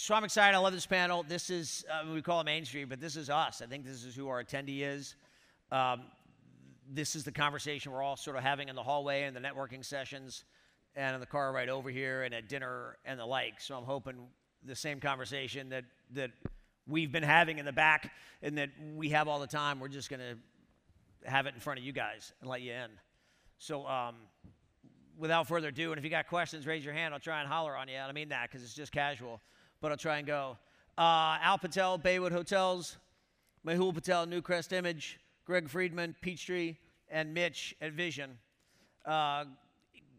so I'm excited. I love this panel. This is, uh, we call it Main Street, but this is us. I think this is who our attendee is. Um, this is the conversation we're all sort of having in the hallway and the networking sessions and in the car right over here and at dinner and the like. So I'm hoping the same conversation that, that we've been having in the back and that we have all the time, we're just going to have it in front of you guys and let you in. So, um, without further ado, and if you got questions, raise your hand. I'll try and holler on you. I mean that because it's just casual, but I'll try and go. Uh, Al Patel, Baywood Hotels, Mehul Patel, Newcrest Image, Greg Friedman, Peachtree, and Mitch at Vision. Uh,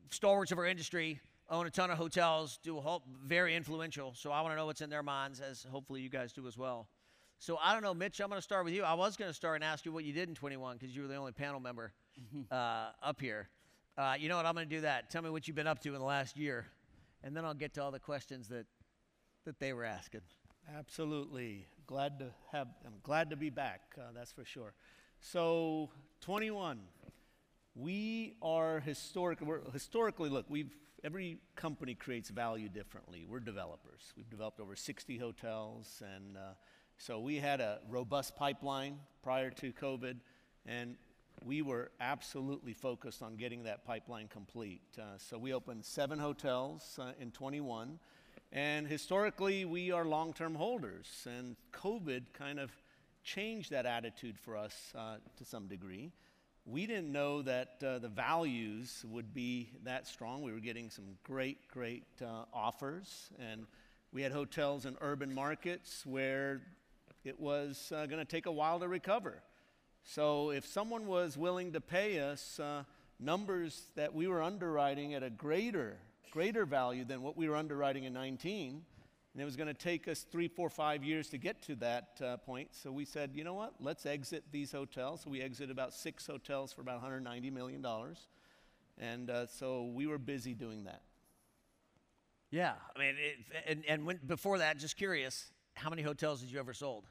stalwarts of our industry, own a ton of hotels, do a whole, very influential. So I want to know what's in their minds, as hopefully you guys do as well. So I don't know, Mitch. I'm going to start with you. I was going to start and ask you what you did in 21 because you were the only panel member uh, up here. Uh, you know what? I'm going to do that. Tell me what you've been up to in the last year, and then I'll get to all the questions that that they were asking. Absolutely. Glad to have, I'm glad to be back, uh, that's for sure. So, 21. We are historic, we're, historically, look, we've, every company creates value differently. We're developers. We've developed over 60 hotels, and uh, so we had a robust pipeline prior to COVID, and we were absolutely focused on getting that pipeline complete. Uh, so we opened seven hotels uh, in 21. And historically, we are long term holders. And COVID kind of changed that attitude for us uh, to some degree. We didn't know that uh, the values would be that strong. We were getting some great, great uh, offers. And we had hotels in urban markets where it was uh, going to take a while to recover. So if someone was willing to pay us uh, numbers that we were underwriting at a greater greater value than what we were underwriting in 19. And it was going to take us three, four, five years to get to that uh, point. So we said, you know what? Let's exit these hotels. So we exited about six hotels for about $190 million. And uh, so we were busy doing that. Yeah, I mean, it, and, and when, before that, just curious, how many hotels did you ever sold?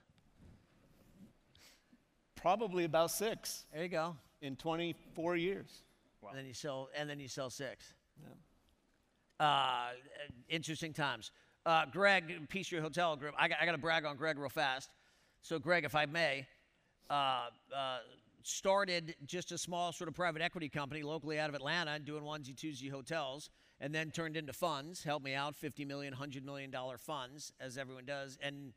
Probably about six. There you go. In 24 years. Wow. And then you sell, and then you sell six. Yeah. Uh, interesting times. Uh, Greg, Peachtree Hotel Group. I I got to brag on Greg real fast. So, Greg, if I may, uh, uh, started just a small sort of private equity company locally out of Atlanta, doing onesie twosie hotels, and then turned into funds. Helped me out, 50 million, 100 million dollar funds, as everyone does. And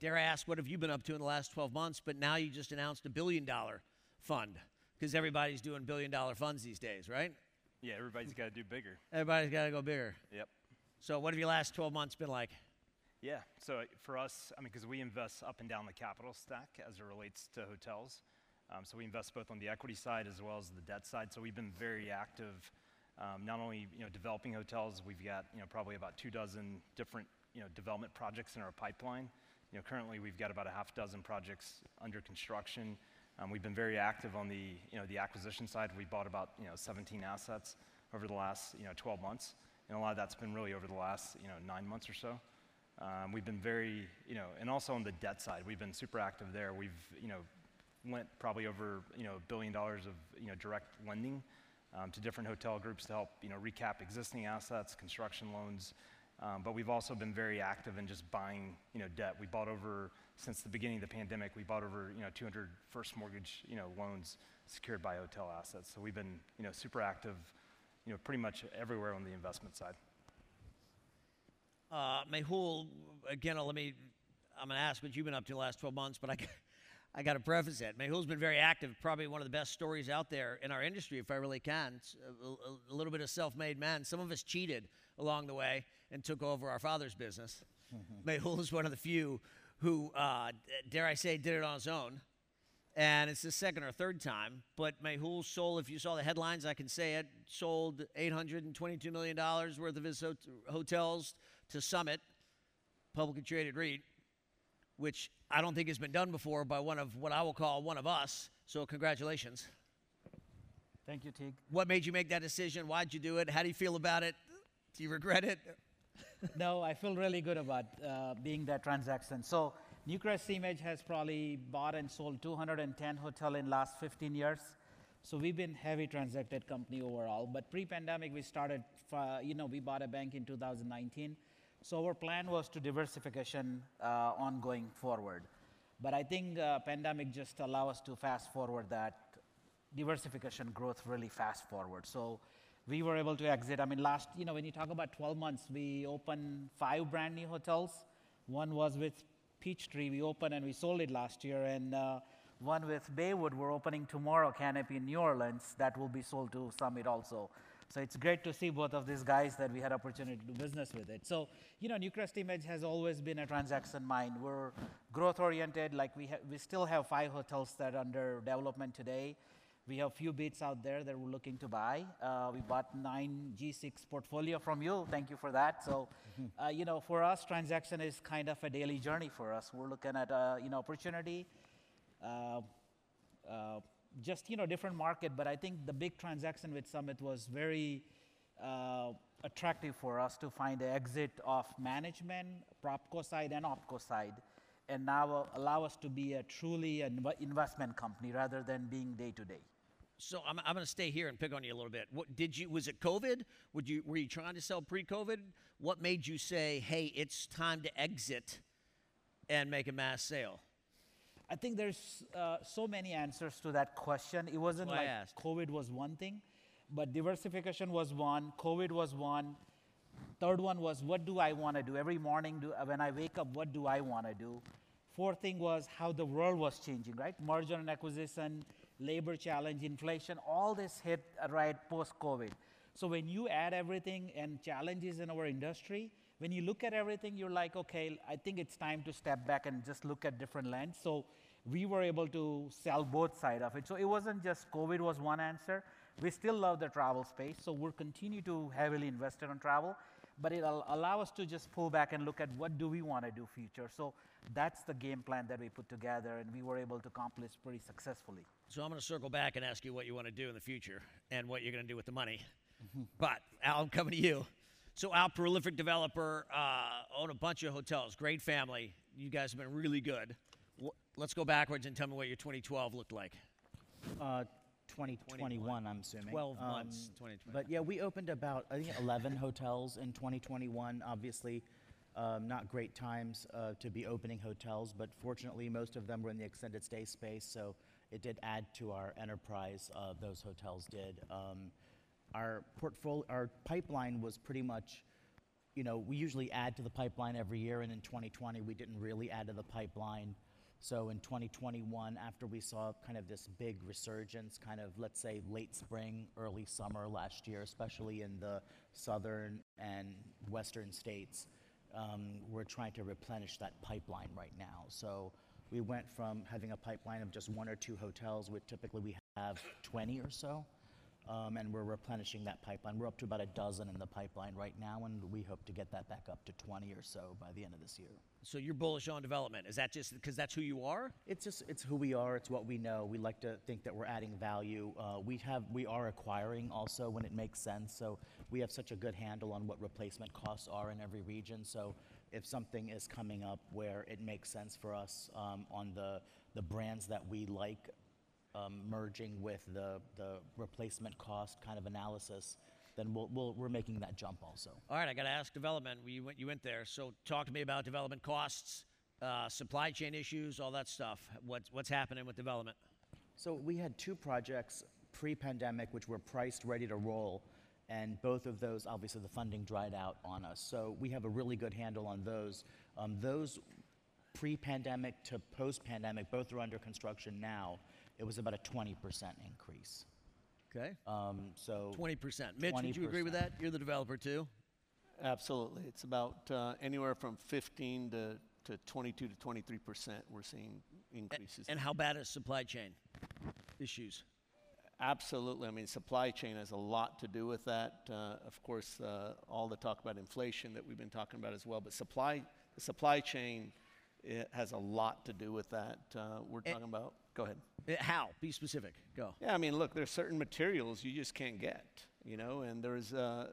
dare I ask, what have you been up to in the last twelve months? But now you just announced a billion dollar fund because everybody's doing billion dollar funds these days, right? Yeah, everybody's got to do bigger. Everybody's got to go bigger. Yep. So, what have your last 12 months been like? Yeah, so for us, I mean, because we invest up and down the capital stack as it relates to hotels. Um, so we invest both on the equity side as well as the debt side. So we've been very active, um, not only you know developing hotels. We've got you know probably about two dozen different you know development projects in our pipeline. You know currently we've got about a half dozen projects under construction. Um, we've been very active on the, you know, the acquisition side. We bought about, you know, 17 assets over the last, you know, 12 months. And a lot of that's been really over the last, you know, nine months or so. Um, we've been very, you know, and also on the debt side, we've been super active there. We've, you know, lent probably over, you know, a billion dollars of, you know, direct lending um, to different hotel groups to help, you know, recap existing assets, construction loans. Um, but we've also been very active in just buying, you know, debt. We bought over since the beginning of the pandemic, we bought over you know 200 first mortgage you know loans secured by hotel assets. So we've been you know super active, you know pretty much everywhere on the investment side. Uh, Mehul, again, let me. I'm going to ask what you've been up to the last 12 months, but I, I got to preface it. Mehul's been very active. Probably one of the best stories out there in our industry, if I really can. A, a, a, little bit of self-made man. Some of us cheated along the way and took over our father's business. Mehul is one of the few who, uh, dare I say, did it on his own. And it's the second or third time. But Mehul sold, if you saw the headlines, I can say it, sold $822 million worth of his hotels to Summit, publicly traded REIT, which I don't think has been done before by one of what I will call one of us. So, congratulations. Thank you, Teague. What made you make that decision? Why'd you do it? How do you feel about it? Do you regret it? No, I feel really good about uh, being that transaction. So Newcrest Image has probably bought and sold 210 hotel in last 15 years. So we've been heavy transacted company overall. But pre-pandemic, we started, uh, you know, we bought a bank in 2019. So our plan was to diversification uh, ongoing forward. But I think uh, pandemic just allow us to fast forward that diversification growth really fast forward. So we were able to exit. I mean, last, you know, when you talk about 12 months, we opened five brand new hotels. One was with Peachtree, we opened and we sold it last year. And uh, one with Baywood, we're opening tomorrow, Canopy in New Orleans, that will be sold to Summit also. So it's great to see both of these guys that we had opportunity to do business with it. So, you know, Newcrest Image has always been a transaction mind. We're growth oriented, like we, we still have five hotels that are under development today. We have few bits out there that we're looking to buy. Uh, we bought nine G6 portfolio from you. Thank you for that. So, uh, you know, for us, transaction is kind of a daily journey for us. We're looking at, uh, you know, opportunity, uh, uh, just you know different market. But I think the big transaction with Summit was very uh, attractive for us to find the exit of management, propco side and opco side, and now allow us to be a truly an investment company rather than being day to day. So I'm, I'm going to stay here and pick on you a little bit. What did you? Was it COVID? Would you were you trying to sell pre-COVID? What made you say, "Hey, it's time to exit and make a mass sale"? I think there's uh, so many answers to that question. It wasn't I like. COVID was one thing, but diversification was one, COVID was one. Third one was what do I want to do every morning? Do, when I wake up, what do I want to do? Fourth thing was how the world was changing, right? Merger and acquisition, labor challenge, inflation, all this hit right post COVID. So when you add everything and challenges in our industry, when you look at everything, you're like, okay, I think it's time to step back and just look at different lens. So we were able to sell both side of it. So it wasn't just COVID was one answer. We still love the travel space, so we'll continue to heavily invest in travel, but it'll allow us to just pull back and look at what do we want to do future. So that's the game plan that we put together, and we were able to accomplish pretty successfully. So I'm going to circle back and ask you what you want to do in the future and what you're going to do with the money. but Al, I'm coming to you. So Al, prolific developer, uh, own a bunch of hotels, great family. You guys have been really good. Let's go backwards and tell me what your 2012 looked like. Uh, 2021, I'm assuming. 12 Um, months, 2021. But yeah, we opened about, I think, 11 hotels in 2021. Obviously, um, not great times uh, to be opening hotels, but fortunately, most of them were in the extended stay space, so it did add to our enterprise. Uh, those hotels did. Um, our portfolio, our pipeline was pretty much, you know, we usually add to the pipeline every year, and in 2020, we didn't really add to the pipeline. So in 2021, after we saw kind of this big resurgence, kind of, let's say, late spring, early summer last year, especially in the southern and western states, um, we're trying to replenish that pipeline right now. So we went from having a pipeline of just one or two hotels, which typically we have 20 or so, um, and we're replenishing that pipeline. We're up to about a dozen in the pipeline right now, and we hope to get that back up to 20 or so by the end of this year. So you're bullish on development. Is that just because that's who you are? It's just it's who we are. It's what we know. We like to think that we're adding value. Uh, we have we are acquiring also when it makes sense. So we have such a good handle on what replacement costs are in every region. So if something is coming up where it makes sense for us um, on the the brands that we like, um, merging with the the replacement cost kind of analysis, then we'll, we'll we're making that jump also. All right, I got to ask development. You went, you went there. So talk to me about development costs, uh, supply chain issues, all that stuff. What's, what's happening with development? So we had two projects pre-pandemic which were priced ready to roll, and both of those, obviously, the funding dried out on us. So we have a really good handle on those. Um, those pre-pandemic to post-pandemic, both are under construction now. It was about a 20% increase. Okay. Um, so 20%. Mitch, would you agree with that? You're the developer too. Absolutely. It's about uh, anywhere from 15 to, to 22 to 23 percent we're seeing increases. And how bad is supply chain issues? Absolutely. I mean, supply chain has a lot to do with that. Uh, of course, uh, all the talk about inflation that we've been talking about as well, but supply, the supply chain it has a lot to do with that. Uh, we're Eh. talking about, go ahead. Uh, How? Be specific. Go. Yeah, I mean, look, there's certain materials you just can't get, you know, and there's uh,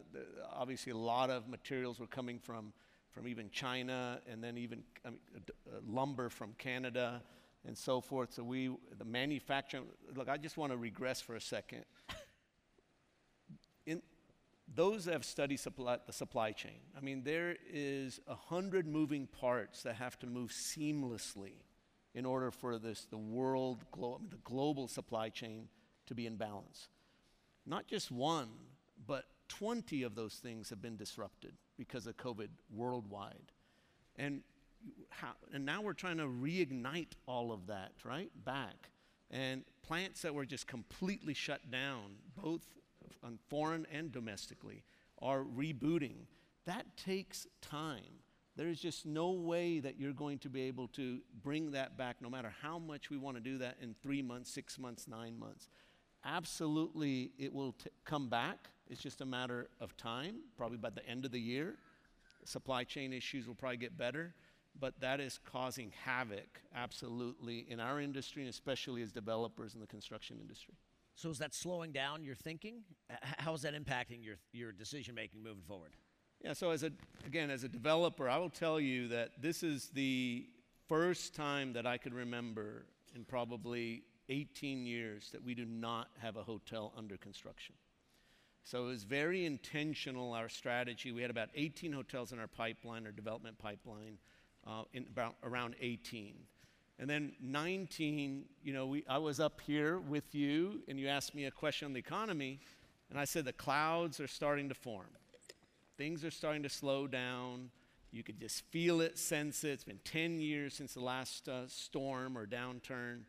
obviously a lot of materials were coming from, from even China and then even I mean, uh, lumber from Canada and so forth. So we, the manufacturing, look, I just want to regress for a second. In, those that have studied supply, the supply chain. I mean, there is a hundred moving parts that have to move seamlessly in order for this, the world, glo- the global supply chain to be in balance. Not just one, but 20 of those things have been disrupted because of COVID worldwide. And, how, and now we're trying to reignite all of that, right? Back. And plants that were just completely shut down, both on foreign and domestically, are rebooting. That takes time. There is just no way that you're going to be able to bring that back, no matter how much we want to do that in three months, six months, nine months. Absolutely, it will come back. It's just a matter of time, probably by the end of the year. Supply chain issues will probably get better, but that is causing havoc, absolutely, in our industry and especially as developers in the construction industry. So is that slowing down your thinking? How is that impacting your, your decision making moving forward? Yeah, so as a, again, as a developer, I will tell you that this is the first time that I could remember in probably 18 years that we do not have a hotel under construction. So it was very intentional, our strategy. We had about 18 hotels in our pipeline, our development pipeline, uh, in about around 18. And then 19, you know, we, I was up here with you, and you asked me a question on the economy, and I said the clouds are starting to form. Things are starting to slow down. You could just feel it, sense it. It's been 10 years since the last uh, storm or downturn,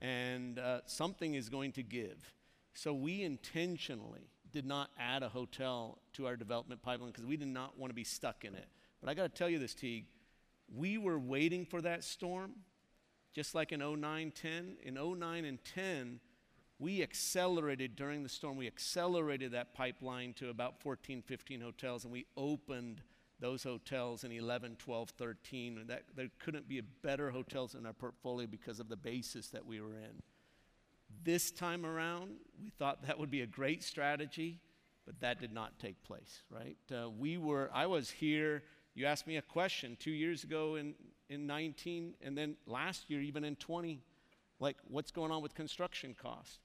and uh, something is going to give. So we intentionally did not add a hotel to our development pipeline because we did not want to be stuck in it. But I got to tell you this, Teague. We were waiting for that storm, just like in 09, 10. In 09 and 10, we accelerated during the storm, we accelerated that pipeline to about 14, 15 hotels, and we opened those hotels in 11, 12, 13. And that, there couldn't be better hotels in our portfolio because of the basis that we were in. This time around, we thought that would be a great strategy, but that did not take place, right? Uh, we were, I was here, you asked me a question two years ago in, in 19, and then last year, even in 20, like what's going on with construction costs?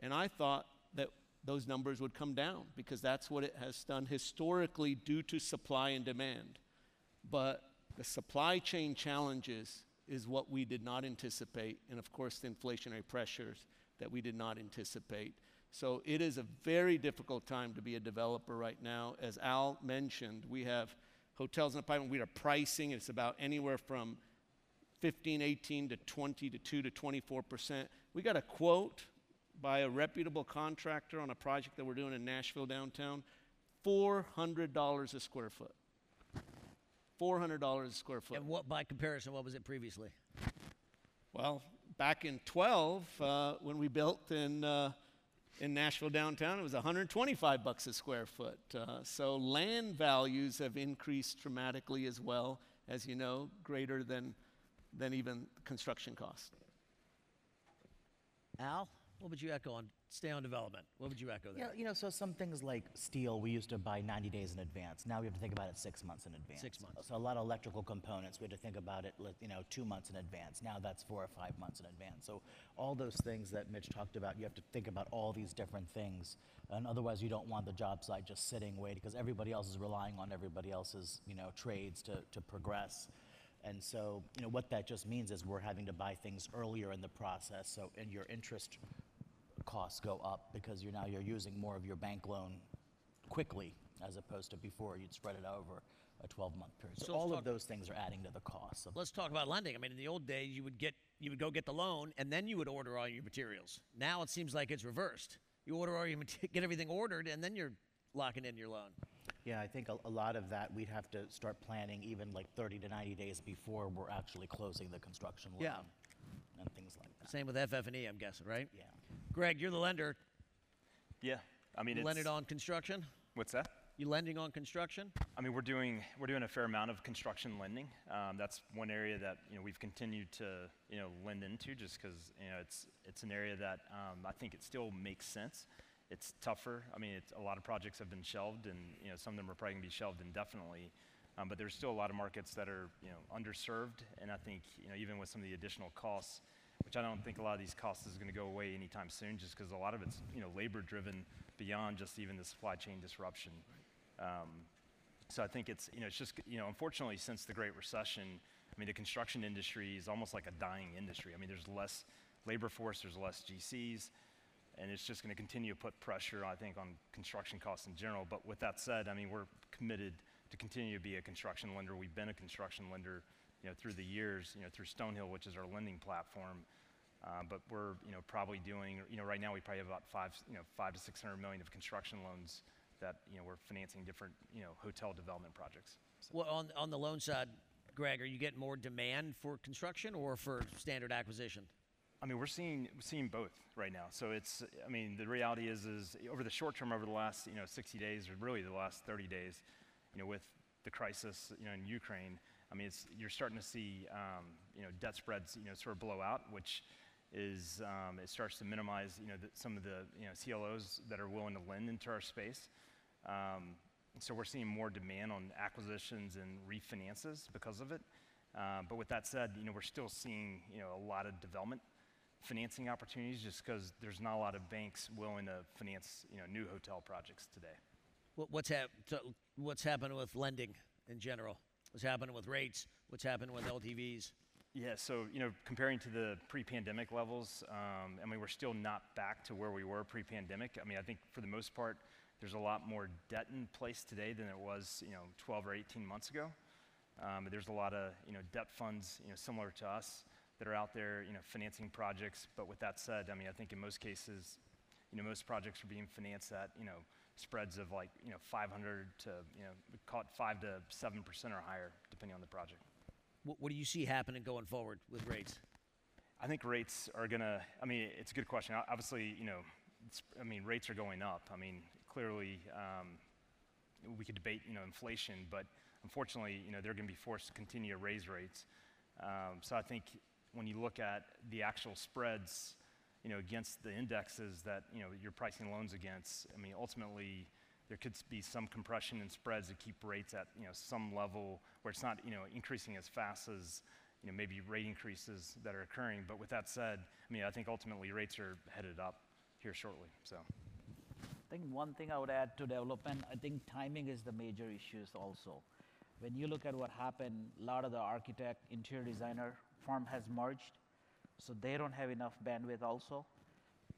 And I thought that those numbers would come down because that's what it has done historically due to supply and demand. But the supply chain challenges is what we did not anticipate, and of course, the inflationary pressures that we did not anticipate. So it is a very difficult time to be a developer right now. As Al mentioned, we have hotels in the pipeline. We are pricing. It's about anywhere from 15, 18 to 20 to 2 to 24 percent. We got a quote by a reputable contractor on a project that we're doing in Nashville downtown, $400 a square foot. $400 a square foot. And what, by comparison, what was it previously? Well, back in 12, uh, when we built in, uh, in Nashville downtown, it was 125 bucks a square foot. Uh, so land values have increased dramatically as well, as you know, greater than, than even construction costs. Al, what would you echo on stay on development? What would you echo there? Yeah, you know, so some things like steel, we used to buy 90 days in advance. Now we have to think about it six months in advance. Six months. So a lot of electrical components, we had to think about it, you know, two months in advance. Now that's four or five months in advance. So all those things that Mitch talked about, you have to think about all these different things. And otherwise, you don't want the job site just sitting waiting because everybody else is relying on everybody else's, you know, trades to, to progress. And so, you know, what that just means is we're having to buy things earlier in the process. So, and your interest costs go up because you're now you're using more of your bank loan quickly as opposed to before you'd spread it over a 12 month period. So, So all talk- of those things are adding to the cost. Let's talk about lending. I mean, in the old days, you would get you would go get the loan, and then you would order all your materials. Now it seems like it's reversed. You order all your get everything ordered, and then you're locking in your loan. yeah, I think a, a lot of that we'd have to start planning even like 30 to 90 days before we're actually closing the construction loan Yeah. and things like that. Same with FF&E, I'm guessing, right? Yeah. Greg, you're the lender. Yeah, I mean, You it's, lend it on construction. what's that? You lending on construction? I mean, we're doing we're doing a fair amount of construction lending. Um, that's one area that you know we've continued to you know lend into just because you know it's it's an area that um, I think it still makes sense. It's tougher. I mean, it's, a lot of projects have been shelved, and you know some of them are probably going to be shelved indefinitely. Um, but there's still a lot of markets that are you know underserved, and I think you know even with some of the additional costs, which I don't think a lot of these costs is going to go away anytime soon, just because a lot of it's you know labor driven beyond just even the supply chain disruption. Um, so I think it's, you know, it's just, you know, unfortunately, since the Great Recession, I mean, the construction industry is almost like a dying industry. I mean, there's less labor force, there's less GCs, and it's just going to continue to put pressure, I think, on construction costs in general. But with that said, I mean, we're committed to continue to be a construction lender. We've been a construction lender, you know, through the years, you know, through Stonehill, which is our lending platform. Uh, but we're, you know, probably doing, you know, right now we probably have about five, you know, five to six hundred million of construction loans that, you know, we're financing different, you know, hotel development projects. So- Well, on, on the loan side, Greg, are you getting more demand for construction or for standard acquisition? I mean, we're seeing seeing both right now. So it's, I mean, the reality is, is over the short term, over the last, you know, 60 days, or really the last 30 days, you know, with the crisis, you know, in Ukraine, mean, it's you're starting to see, um, you know, debt spreads, you know, sort of blow out, which is um, it starts to minimize, you know, the, some of the, you know, CLOs that are willing to lend into our space. Um, so we're seeing more demand on acquisitions and refinances because of it. Uh, but with that said, you know, we're still seeing, you know, a lot of development financing opportunities just because there's not a lot of banks willing to finance, you know, new hotel projects today. What's, hap- what's happening with lending in general? What's happening with rates? What's happening with LTVs? Yeah, so you know, comparing to the pre-pandemic levels, um, I mean, we're still not back to where we were pre-pandemic. I mean, I think for the most part, there's a lot more debt in place today than it was, you know, 12 or 18 months ago. Um, there's a lot of, you know, debt funds, you know, similar to us that are out there, you know, financing projects. But with that said, I mean, I think in most cases, you know, most projects are being financed at, you know, spreads of like, you know, 500 to, you know, we call it five to seven percent or higher, depending on the project. What, what do you see happening going forward with rates? I think rates are gonna. I mean, it's a good question. Obviously, you know, it's, I mean, rates are going up. I mean, clearly, um, we could debate, you know, inflation, but unfortunately, you know, they're going to be forced to continue to raise rates. Um, so I think when you look at the actual spreads, you know, against the indexes that you know you're pricing loans against, I mean, ultimately. There could be some compression in spreads to keep rates at you know some level where it's not you know increasing as fast as you know, maybe rate increases that are occurring. But with that said, I mean, I think ultimately rates are headed up here shortly. So, I think one thing I would add to development, I think timing is the major issues also. When you look at what happened, a lot of the architect, interior designer firm has merged, so they don't have enough bandwidth also.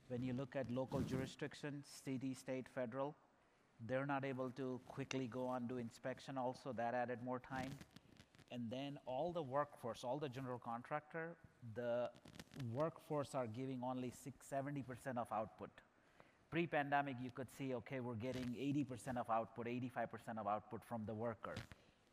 When you look at local jurisdictions, city, state, federal, they're not able to quickly go on do inspection also, that added more time. And then all the workforce, all the general contractor, the workforce are giving only six, 70% of output. Pre-pandemic, you could see, okay, we're getting 80% of output, 85% of output from the worker.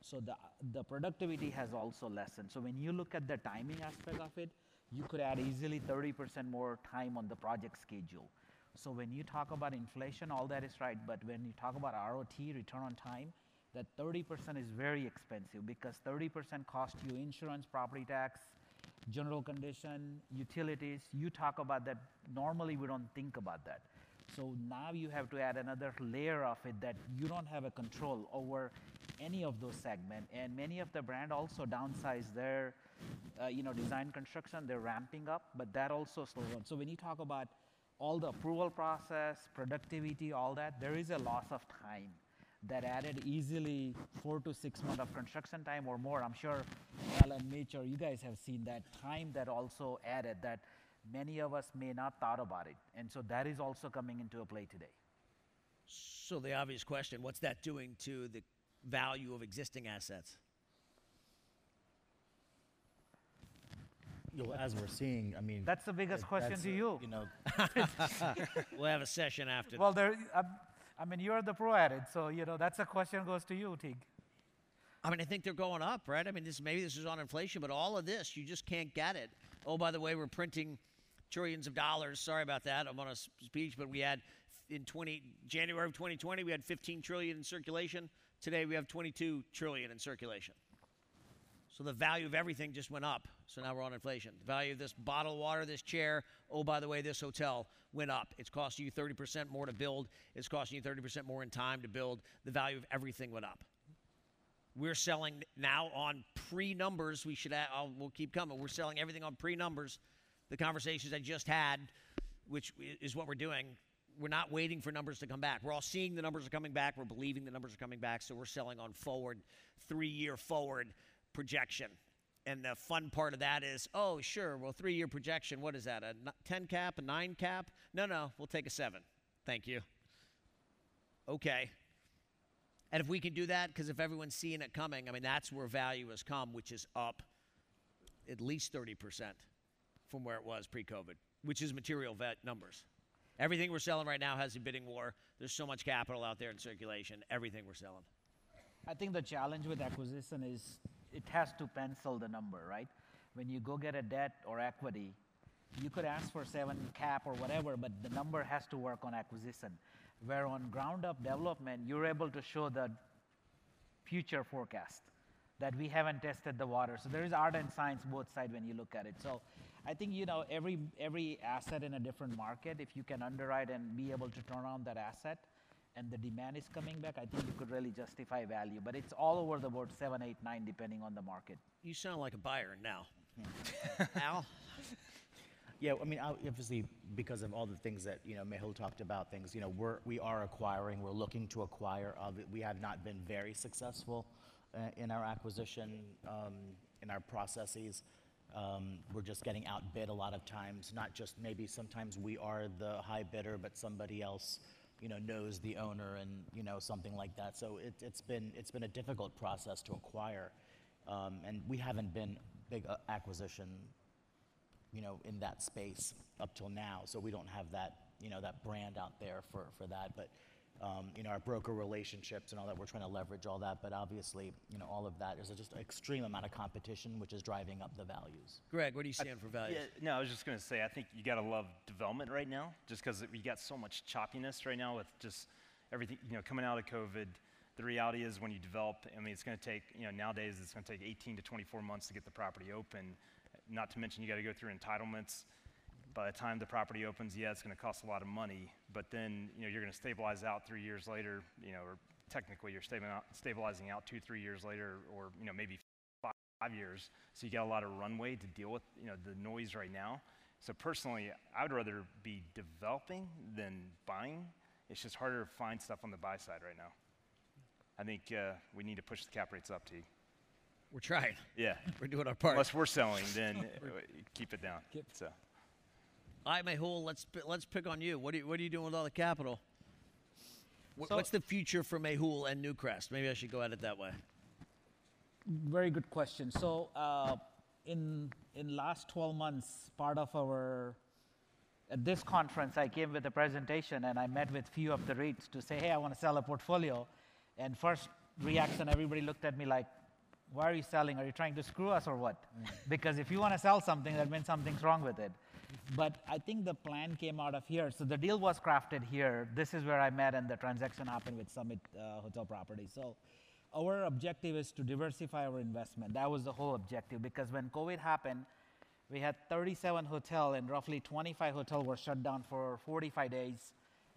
So the, the productivity has also lessened. So when you look at the timing aspect of it, you could add easily 30% more time on the project schedule. So when you talk about inflation, all that is right, but when you talk about ROT, return on time, that 30% is very expensive because 30% cost you insurance, property tax, general condition, utilities. You talk about that. Normally, we don't think about that. So now you have to add another layer of it that you don't have a control over any of those segments. And many of the brand also downsize their, uh, you know, design construction. They're ramping up, but that also slows down. So when you talk about all the approval process, productivity, all that, there is a loss of time that added easily four to six months of construction time or more. I'm sure Alan, Mitch, or you guys have seen that time that also added that many of us may not thought about it. And so that is also coming into a play today. So the obvious question, what's that doing to the value of existing assets? You know, as we're seeing, I mean. That's the biggest that- question to uh, you. You know, We'll have a session after. Well, there, um, I mean, you're the pro at it, so you know that's a question goes to you, Teague. I mean, I think they're going up, right? I mean, this maybe this is on inflation, but all of this, you just can't get it. Oh, by the way, we're printing trillions of dollars. Sorry about that. I'm on a speech, but we had in 20 January of 2020, we had 15 trillion in circulation. Today, we have 22 trillion in circulation. So the value of everything just went up. So now we're on inflation. The value of this bottle of water, this chair, oh, by the way, this hotel went up. It's costing you 30% more to build. It's costing you 30% more in time to build. The value of everything went up. We're selling now on pre numbers. We should, add, we'll keep coming. We're selling everything on pre numbers. The conversations I just had, which is what we're doing, we're not waiting for numbers to come back. We're all seeing the numbers are coming back. We're believing the numbers are coming back. So we're selling on forward, three year forward projection. And the fun part of that is, oh, sure, well, three year projection, what is that? A n- 10 cap, a 9 cap? No, no, we'll take a 7. Thank you. Okay. And if we can do that, because if everyone's seeing it coming, I mean, that's where value has come, which is up at least 30% from where it was pre COVID, which is material vet numbers. Everything we're selling right now has a bidding war. There's so much capital out there in circulation. Everything we're selling. I think the challenge with acquisition is it has to pencil the number, right? When you go get a debt or equity, you could ask for seven cap or whatever, but the number has to work on acquisition. Where on ground up development, you're able to show the future forecast that we haven't tested the water. So there is art and science both sides when you look at it. So I think you know every every asset in a different market, if you can underwrite and be able to turn around that asset, and the demand is coming back, I think you could really justify value. But it's all over the board, seven, eight, nine, depending on the market. You sound like a buyer now. Al? Yeah, I mean, obviously, because of all the things that, you know, Mehul talked about, things, you know, we're, we are acquiring, we're looking to acquire. Of it. We have not been very successful uh, in our acquisition, um, in our processes. Um, We're just getting outbid a lot of times, not just, maybe sometimes we are the high bidder, but somebody else, you know, knows the owner and, you know, something like that. So it, it's been, it's been a difficult process to acquire. Um, And we haven't been big uh, acquisition you know, in that space up till now. So we don't have that, you know, that brand out there for, for that. But, um, you know, our broker relationships and all that, we're trying to leverage all that. But obviously, you know, all of that is just an extreme amount of competition, which is driving up the values. Greg, what do you stand for value? Yeah, no, I was just going to say, I think you got to love development right now, just because we got so much choppiness right now with just everything, you know, coming out of COVID. The reality is when you develop, I mean, it's going to take, you know, nowadays it's going to take 18 to 24 months to get the property open. Not to mention you got to go through entitlements. By the time the property opens, yeah, it's going to cost a lot of money, but then, you know, you're going to stabilize out three years later, you know, or technically you're stabi- stabilizing out two, three years later, or, you know, maybe five years. So you got a lot of runway to deal with, you know, the noise right now. So personally, I would rather be developing than buying. It's just harder to find stuff on the buy side right now. I think uh, we need to push the cap rates up, T. We're trying. Yeah. We're doing our part. Unless we're selling, then keep it down. So. All right, Mehul, let's let's pick on you. What are you, what are you doing with all the capital? Wh- So- What's the future for Mehul and Newcrest? Maybe I should go at it that way. Very good question. So, uh, in in last 12 months, part of our at this conference, I came with a presentation and I met with few of the REITs to say, hey, I want to sell a portfolio. And first reaction, everybody looked at me like, why are you selling? Are you trying to screw us or what? Because if you want to sell something, that means something's wrong with it. But I think the plan came out of here. So the deal was crafted here. This is where I met, and the transaction happened with Summit uh, Hotel Properties. So our objective is to diversify our investment. That was the whole objective because when COVID happened, we had 37 hotel and roughly 25 hotel were shut down for 45 days.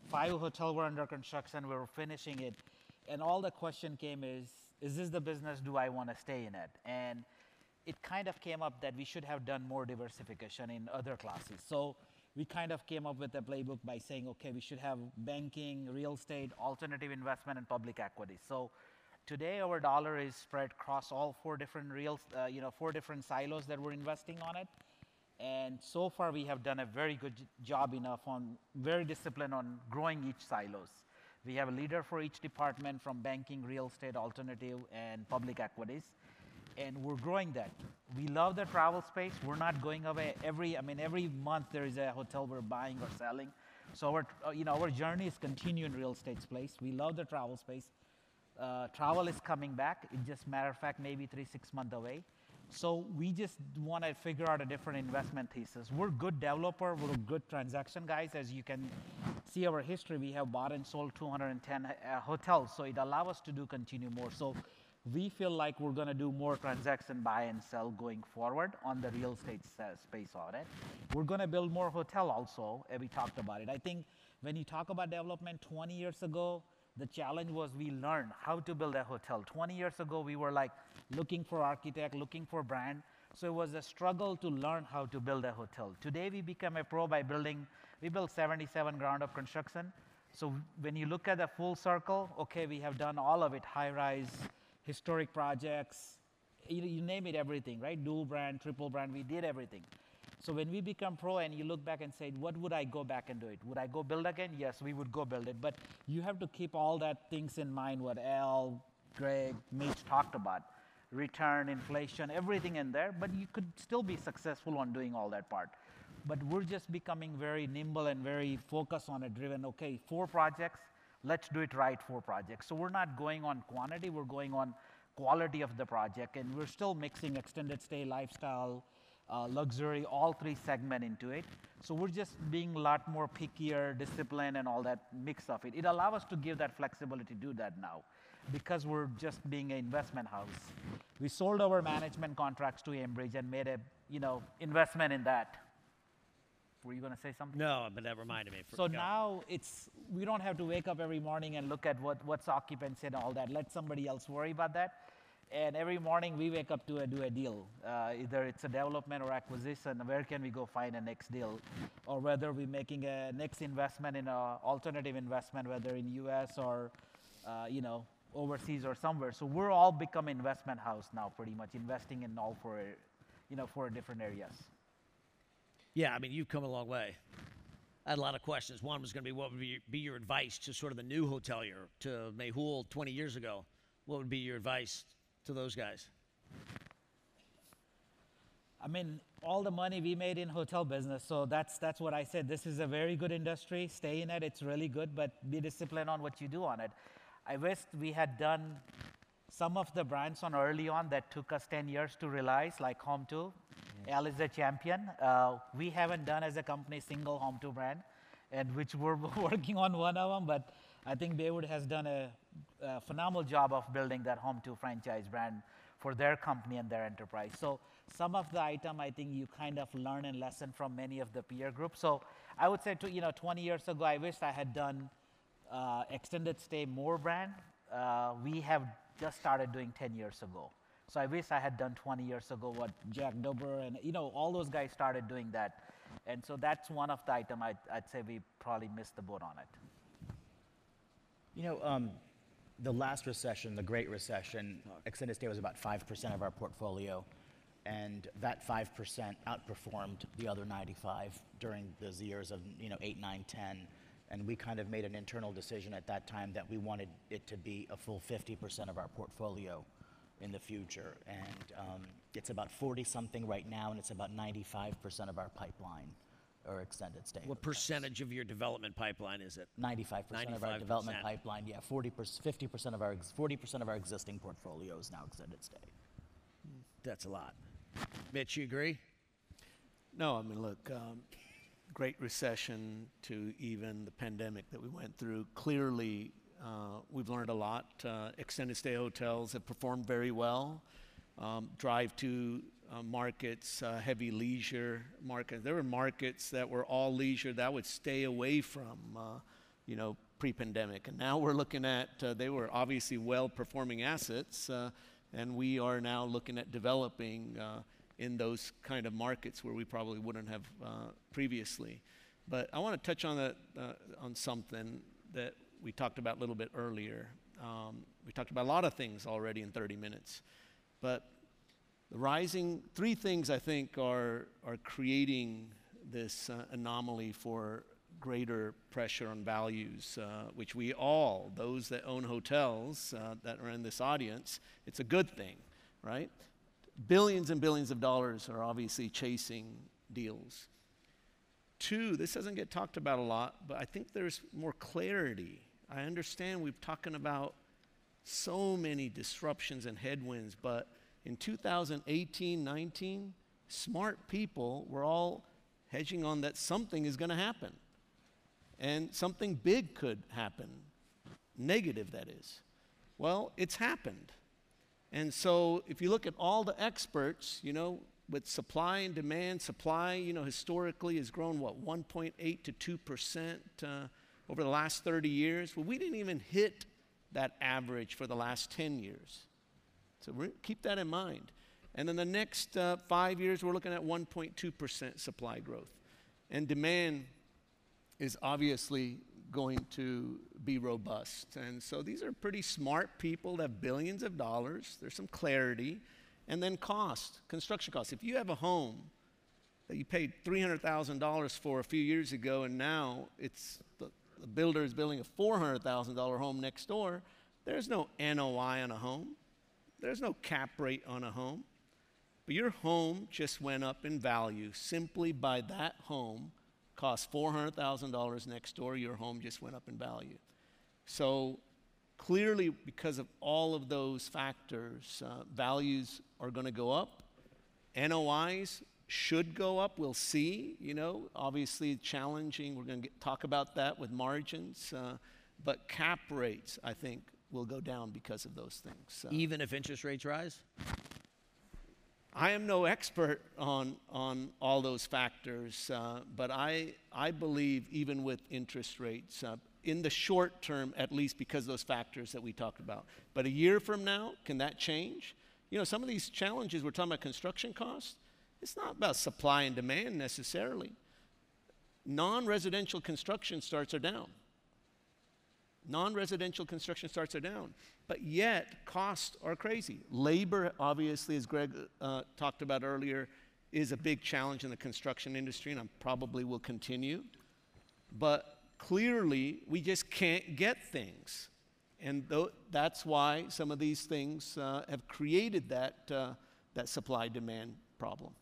Five hotel were under construction. We were finishing it, and all the question came is, is this the business? Do I want to stay in it? And it kind of came up that we should have done more diversification in other classes. So we kind of came up with a playbook by saying, okay, we should have banking, real estate, alternative investment, and public equity. So today our dollar is spread across all four different real, uh, you know, four different silos that we're investing on it. And so far we have done a very good job enough on, very disciplined on growing each silos. We have a leader for each department from banking, real estate, alternative, and public equities and we're growing that. We love the travel space. We're not going away every. I mean, every month there is a hotel we're buying or selling. So our, uh, you know, our journey is continuing real estate space. We love the travel space. Uh, travel is coming back. It just matter of fact, maybe three six months away. So we just want to figure out a different investment thesis. We're good developer. We're good transaction guys. As you can see our history, we have bought and sold 210 uh, hotels. So it allows us to do continue more. So we feel like we're going to do more transaction buy and sell going forward on the real estate space on it. We're going to build more hotel also. and we talked about it. I think when you talk about development 20 years ago, the challenge was we learned how to build a hotel. 20 years ago, we were like looking for architect, looking for brand. So it was a struggle to learn how to build a hotel. Today, we become a pro by building We built 77 ground up construction. So when you look at the full circle, okay, we have done all of it, high rise, historic projects, you, you name it, everything, right? Dual brand, triple brand, we did everything. So when we become pro and you look back and say, what would I go back and do it? Would I go build again? Yes, we would go build it. But you have to keep all that things in mind, what Al, Greg, Mitch talked about. Return, inflation, everything in there, but you could still be successful on doing all that part. But we're just becoming very nimble and very focused on it, driven. Okay, four projects, let's do it right, for projects. So we're not going on quantity, we're going on quality of the project, and we're still mixing extended stay, lifestyle, uh, luxury, all three segment into it. So we're just being a lot more pickier, discipline, and all that mix of it. It allows us to give that flexibility to do that now because we're just being an investment house. We sold our management contracts to Ambridge and made a you know investment in that. Were you going to say something? No, but that reminded me. So Go. now it's we don't have to wake up every morning and look at what, what's occupancy and all that. Let somebody else worry about that. And every morning we wake up to a, do a deal. Uh, either it's a development or acquisition. Where can we go find a next deal, or whether we're making a next investment in a alternative investment, whether in U.S. or uh, you know overseas or somewhere. So we're all become investment house now, pretty much investing in all four, you know, four different areas. Yeah, I mean, you've come a long way. I had a lot of questions. One was going to be what would be, be your advice to sort of the new hotelier, to Mehul 20 years ago? What would be your advice to those guys? I mean, all the money we made in hotel business, so that's that's what I said. This is a very good industry. Stay in it. It's really good, but be disciplined on what you do on it. I wish we had done some of the brands on early on that took us 10 years to realize, like Home2. Al is a champion. Uh, we haven't done as a company single Home2 brand, and which we're working on one of them. But I think Baywood has done a, a phenomenal job of building that Home2 franchise brand for their company and their enterprise. So some of the item I think you kind of learn and lesson from many of the peer groups. So I would say, to, you know, 20 years ago, I wish I had done uh, extended stay more brand. Uh, we have just started doing 10 years ago. So I wish I had done 20 years ago what Jack DeBoer and you know all those guys started doing that. And so that's one of the item I'd, I'd say we probably missed the boat on it. You know, um, the last recession, the Great Recession, extended stay was about 5% of our portfolio. And that 5% outperformed the other 95 during those years of, you know, 8, 9, 10. And we kind of made an internal decision at that time that we wanted it to be a full 50% of our portfolio in the future. And um, it's about 40 something right now, and it's about 95% of our pipeline or extended stay. What percentage of your development pipeline is it? 95% of our development pipeline, yeah, 40%, 50% of our, 40% of our existing portfolio is now extended stay. That's a lot. Mitch, you agree? No, I mean, look, um, Great Recession to even the pandemic that we went through, clearly we've learned a lot. Uh, extended stay hotels have performed very well. Um, drive to uh, markets, uh, heavy leisure markets. There were markets that were all leisure that I would stay away from, uh, you know, pre-pandemic. And now we're looking at, uh, they were obviously well-performing assets, uh, and we are now looking at developing uh, in those kind of markets where we probably wouldn't have uh, previously. But I want to touch on uh, on something that we talked about a little bit earlier. Um, we talked about a lot of things already in 30 minutes, but the rising three things I think are are creating this uh, anomaly for greater pressure on values, uh, which we all, those that own hotels uh, that are in this audience, it's a good thing, right? Billions and billions of dollars are obviously chasing deals. Two, this doesn't get talked about a lot, but I think there's more clarity. I understand we've talking about so many disruptions and headwinds, but in 2018, 19, smart people were all hedging on that something is going to happen. And something big could happen, negative that is. Well, it's happened. And so if you look at all the experts, you know, with supply and demand, supply, you know, historically has grown what 1.8 to 2 percent uh, over the last 30 years. Well, we didn't even hit that average for the last 10 years. So keep that in mind. And then the next uh, five years, we're looking at 1.2 percent supply growth, and demand is obviously going to be robust. And so these are pretty smart people that have billions of dollars. There's some clarity. And then cost, construction costs. If you have a home that you paid $300,000 for a few years ago and now it's the, the builder is building a $400,000 home next door, there's no NOI on a home. There's no cap rate on a home. But your home just went up in value simply by that home cost $400,000 next door, your home just went up in value. So clearly, because of all of those factors, uh, values are going to go up. NOIs should go up. We'll see. You know, obviously challenging. We're going to talk about that with margins. Uh, but cap rates, I think, will go down because of those things. Uh, Even if interest rates rise? I am no expert on, on all those factors, uh, but I, I believe even with interest rates, uh, in the short term, at least because of those factors that we talked about. But a year from now, can that change? You know, some of these challenges, we're talking about construction costs, it's not about supply and demand necessarily. Non residential construction starts are down. Non residential construction starts are down, but yet costs are crazy. Labor, obviously, as Greg uh, talked about earlier, is a big challenge in the construction industry and probably will continue. But clearly, we just can't get things. And th- that's why some of these things uh, have created that, uh, that supply demand problem.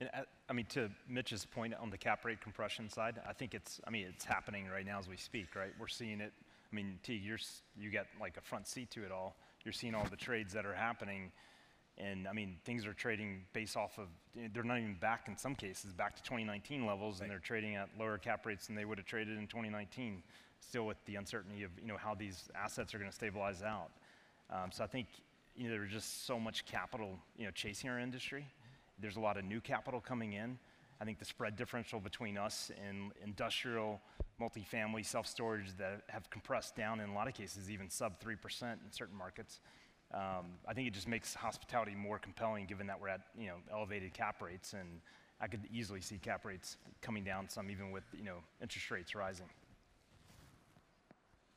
And uh, I mean, to Mitch's point on the cap rate compression side, I think it's, I mean, it's happening right now as we speak, right? We're seeing it. I mean, T, you're, you got like a front seat to it all. You're seeing all the trades that are happening. And I mean, things are trading based off of, they're not even back in some cases, back to 2019 levels, and they're trading at lower cap rates than they would have traded in 2019, still with the uncertainty of, you know, how these assets are going to stabilize out. Um, so I think, you know, there's just so much capital, you know, chasing our industry. There's a lot of new capital coming in. I think the spread differential between us and industrial, multifamily, self-storage that have compressed down in a lot of cases, even sub 3% in certain markets. Um, I think it just makes hospitality more compelling given that we're at, you know, elevated cap rates and I could easily see cap rates coming down some even with, you know, interest rates rising.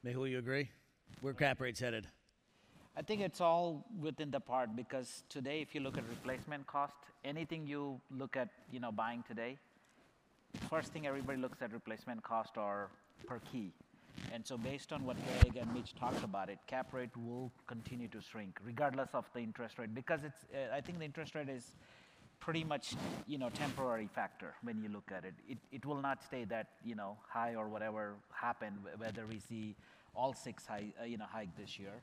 Mehul, you agree? Where cap rates headed? I think it's all within the part because today, if you look at replacement cost, anything you look at, you know, buying today, first thing everybody looks at replacement cost or per key. And so based on what Greg and Mitch talked about it, cap rate will continue to shrink regardless of the interest rate because it's, uh, I think the interest rate is pretty much, you know, temporary factor when you look at it. It, it will not stay that, you know, high or whatever happened, whether we see all six high, uh, you know, hike this year.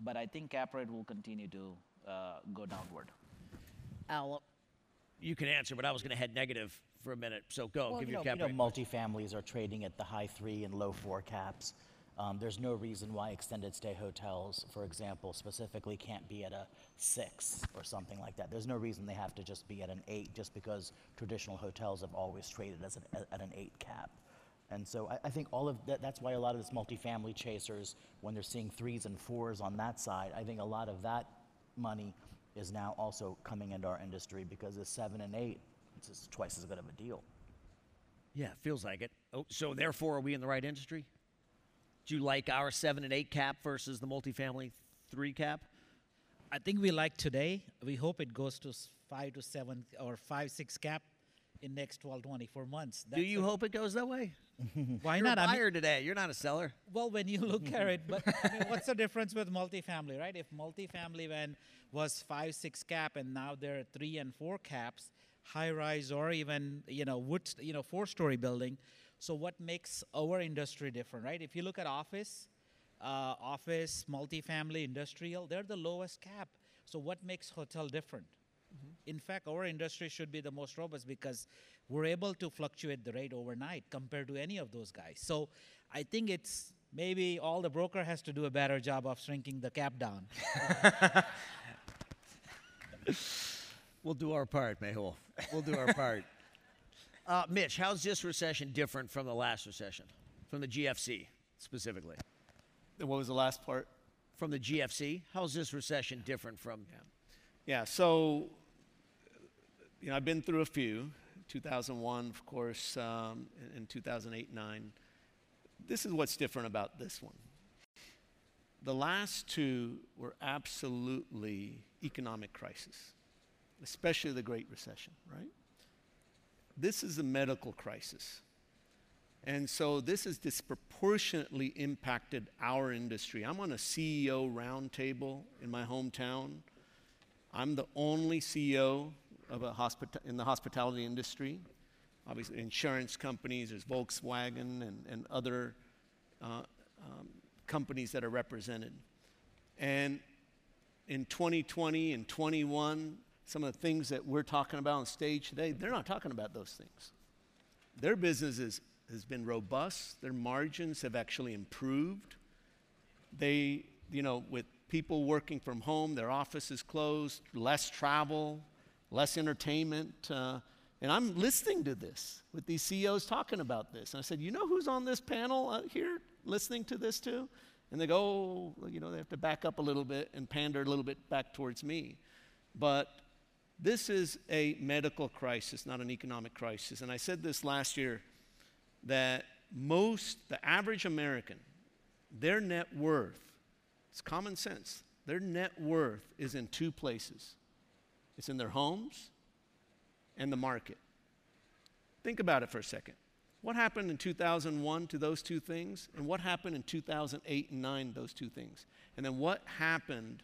But I think cap rate will continue to uh, go downward. Al, you can answer, but I was going to head negative for a minute. So go, Well, give you your know, cap you rate. know, multifamilies are trading at the high three and low four caps. Um, there's no reason why extended stay hotels, for example, specifically can't be at a six or something like that. There's no reason they have to just be at an eight just because traditional hotels have always traded as an, at an eight cap. And so I, I think all of that, that's why a lot of this multifamily chasers, when they're seeing threes and fours on that side, I think a lot of that money is now also coming into our industry because the seven and eight, it's just twice as good of a deal. Yeah, feels like it. Oh, so therefore, are we in the right industry? Do you like our seven and eight cap versus the multifamily three cap? I think we like today. We hope it goes to five to seven or five, six cap in next 12, 24 months. Do you hope it goes that way? Why You're not? a I mean, buyer today. You're not a seller. well, when you look at it, but I mean, what's the difference with multifamily, right? If multifamily when was five, six cap, and now there are three and four caps, high rise or even you know wood, you know four story building. So what makes our industry different, right? If you look at office, uh, office, multifamily, industrial, they're the lowest cap. So what makes hotel different? In fact, our industry should be the most robust because we're able to fluctuate the rate overnight compared to any of those guys. So I think it's maybe all the broker has to do a better job of shrinking the cap down. We'll do our part, Mehul. We'll do our part. Uh, Mitch, how's this recession different from the last recession, from the GFC specifically? And what was the last part? From the GFC, how's this recession different from? Yeah, so, you know, I've been through a few. 2001, of course, um, and, and 2008 9. this is what's different about this one. The last two were absolutely economic crisis, especially the Great Recession, right? This is a medical crisis. And so this has disproportionately impacted our industry. I'm on a CEO roundtable in my hometown. I'm the only CEO of a in the hospitality industry. Obviously, insurance companies, there's Volkswagen and, and other uh, um, companies that are represented. And in 2020 and 21, some of the things that we're talking about on stage today, they're not talking about those things. Their business is, has been robust, their margins have actually improved. They, you know, with people working from home, their office is closed, less travel, less entertainment. Uh, and I'm listening to this with these CEOs talking about this. And I said, You know who's on this panel uh, here listening to this too? And they go, oh, you know, they have to back up a little bit and pander a little bit back towards me. But this is a medical crisis, not an economic crisis. And I said this last year that most, the average American, their net worth, it's common sense, their net worth is in two places it's in their homes and the market. Think about it for a second. What happened in 2001 to those two things? And what happened in 2008 and 9, those two things? And then what happened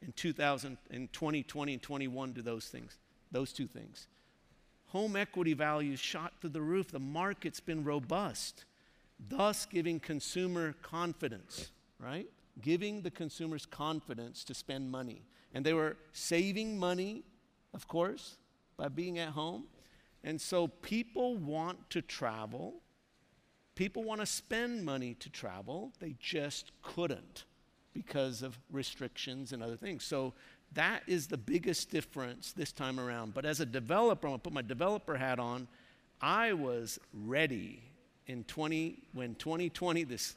in 2000, in 2020 and 21 to those things, those two things? Home equity values shot through the roof. The market's been robust, thus giving consumer confidence, right? Giving the consumers confidence to spend money. And they were saving money, of course, by being at home. And so people want to travel. People want to spend money to travel. They just couldn't because of restrictions and other things. So that is the biggest difference this time around. But as a developer, I'm going to put my developer hat on. I was ready in 20 when 2020 this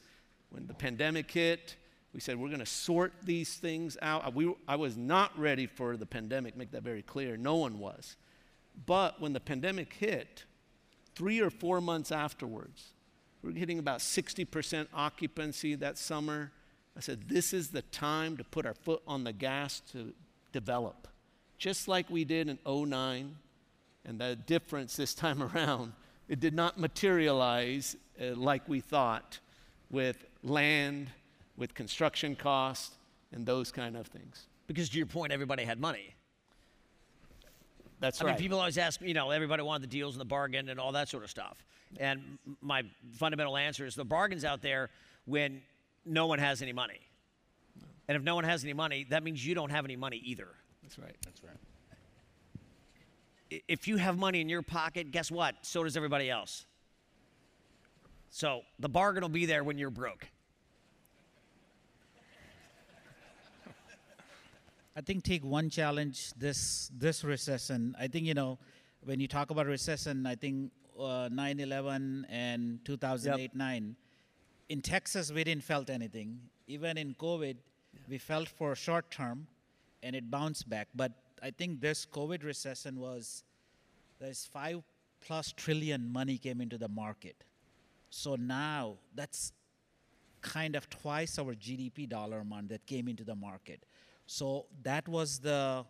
when the pandemic hit. We said we're going to sort these things out. We, I was not ready for the pandemic. Make that very clear. No one was. But when the pandemic hit, three or four months afterwards, we we're hitting about 60% occupancy that summer. I said, This is the time to put our foot on the gas to develop. Just like we did in 09. And the difference this time around, it did not materialize uh, like we thought with land, with construction costs, and those kind of things. Because to your point, everybody had money. That's I right. mean, people always ask, me, you know, everybody wanted the deals and the bargain and all that sort of stuff. And my fundamental answer is the bargain's out there when no one has any money. And if no one has any money, that means you don't have any money either. That's right. That's right. If you have money in your pocket, guess what? So does everybody else. So the bargain will be there when you're broke. I think take one challenge this this recession. I think you know when you talk about recession, I think uh, 9/11 and 2008 9 in Texas we didn't felt anything. Even in COVID, we felt for a short term, and it bounced back. But I think this COVID recession was there's five plus trillion money came into the market. So now that's kind of twice our GDP dollar amount that came into the market. So that was the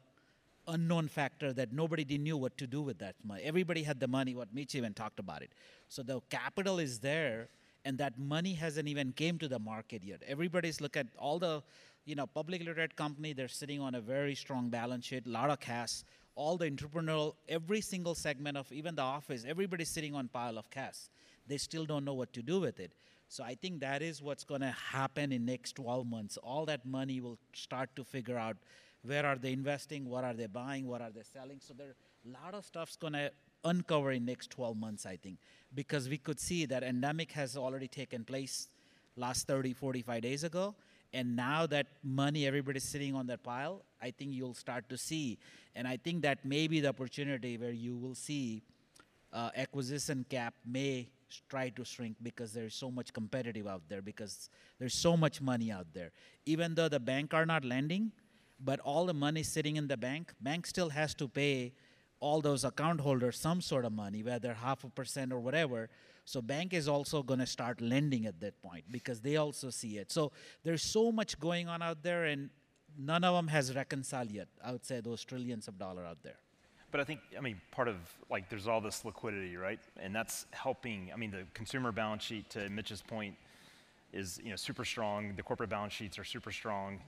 unknown factor that nobody knew what to do with that money. Everybody had the money. What Mitch even talked about it. So the capital is there, and that money hasn't even came to the market yet. Everybody's look at all the, you know, publicly traded company. They're sitting on a very strong balance sheet, a lot of cash. All the entrepreneurial, every single segment of even the office, everybody's sitting on pile of cash. They still don't know what to do with it. So I think that is what's going to happen in next 12 months. All that money will start to figure out where are they investing, what are they buying, what are they selling. So there a lot of stuff's going to uncover in next 12 months, I think, because we could see that endemic has already taken place last 30, 45 days ago. And now that money, everybody's sitting on that pile, I think you'll start to see. And I think that may be the opportunity where you will see uh, acquisition cap may try to shrink because there's so much competitive out there because there's so much money out there even though the bank are not lending but all the money sitting in the bank bank still has to pay all those account holders some sort of money whether half a percent or whatever So bank is also going to start lending at that point because they also see it. So there's so much going on out there, and none of them has reconciled yet. I would say those trillions of dollar out there. But I think, I mean, part of like there's all this liquidity, right? And that's helping. I mean, the consumer balance sheet, to Mitch's point, is you know super strong. The corporate balance sheets are super strong.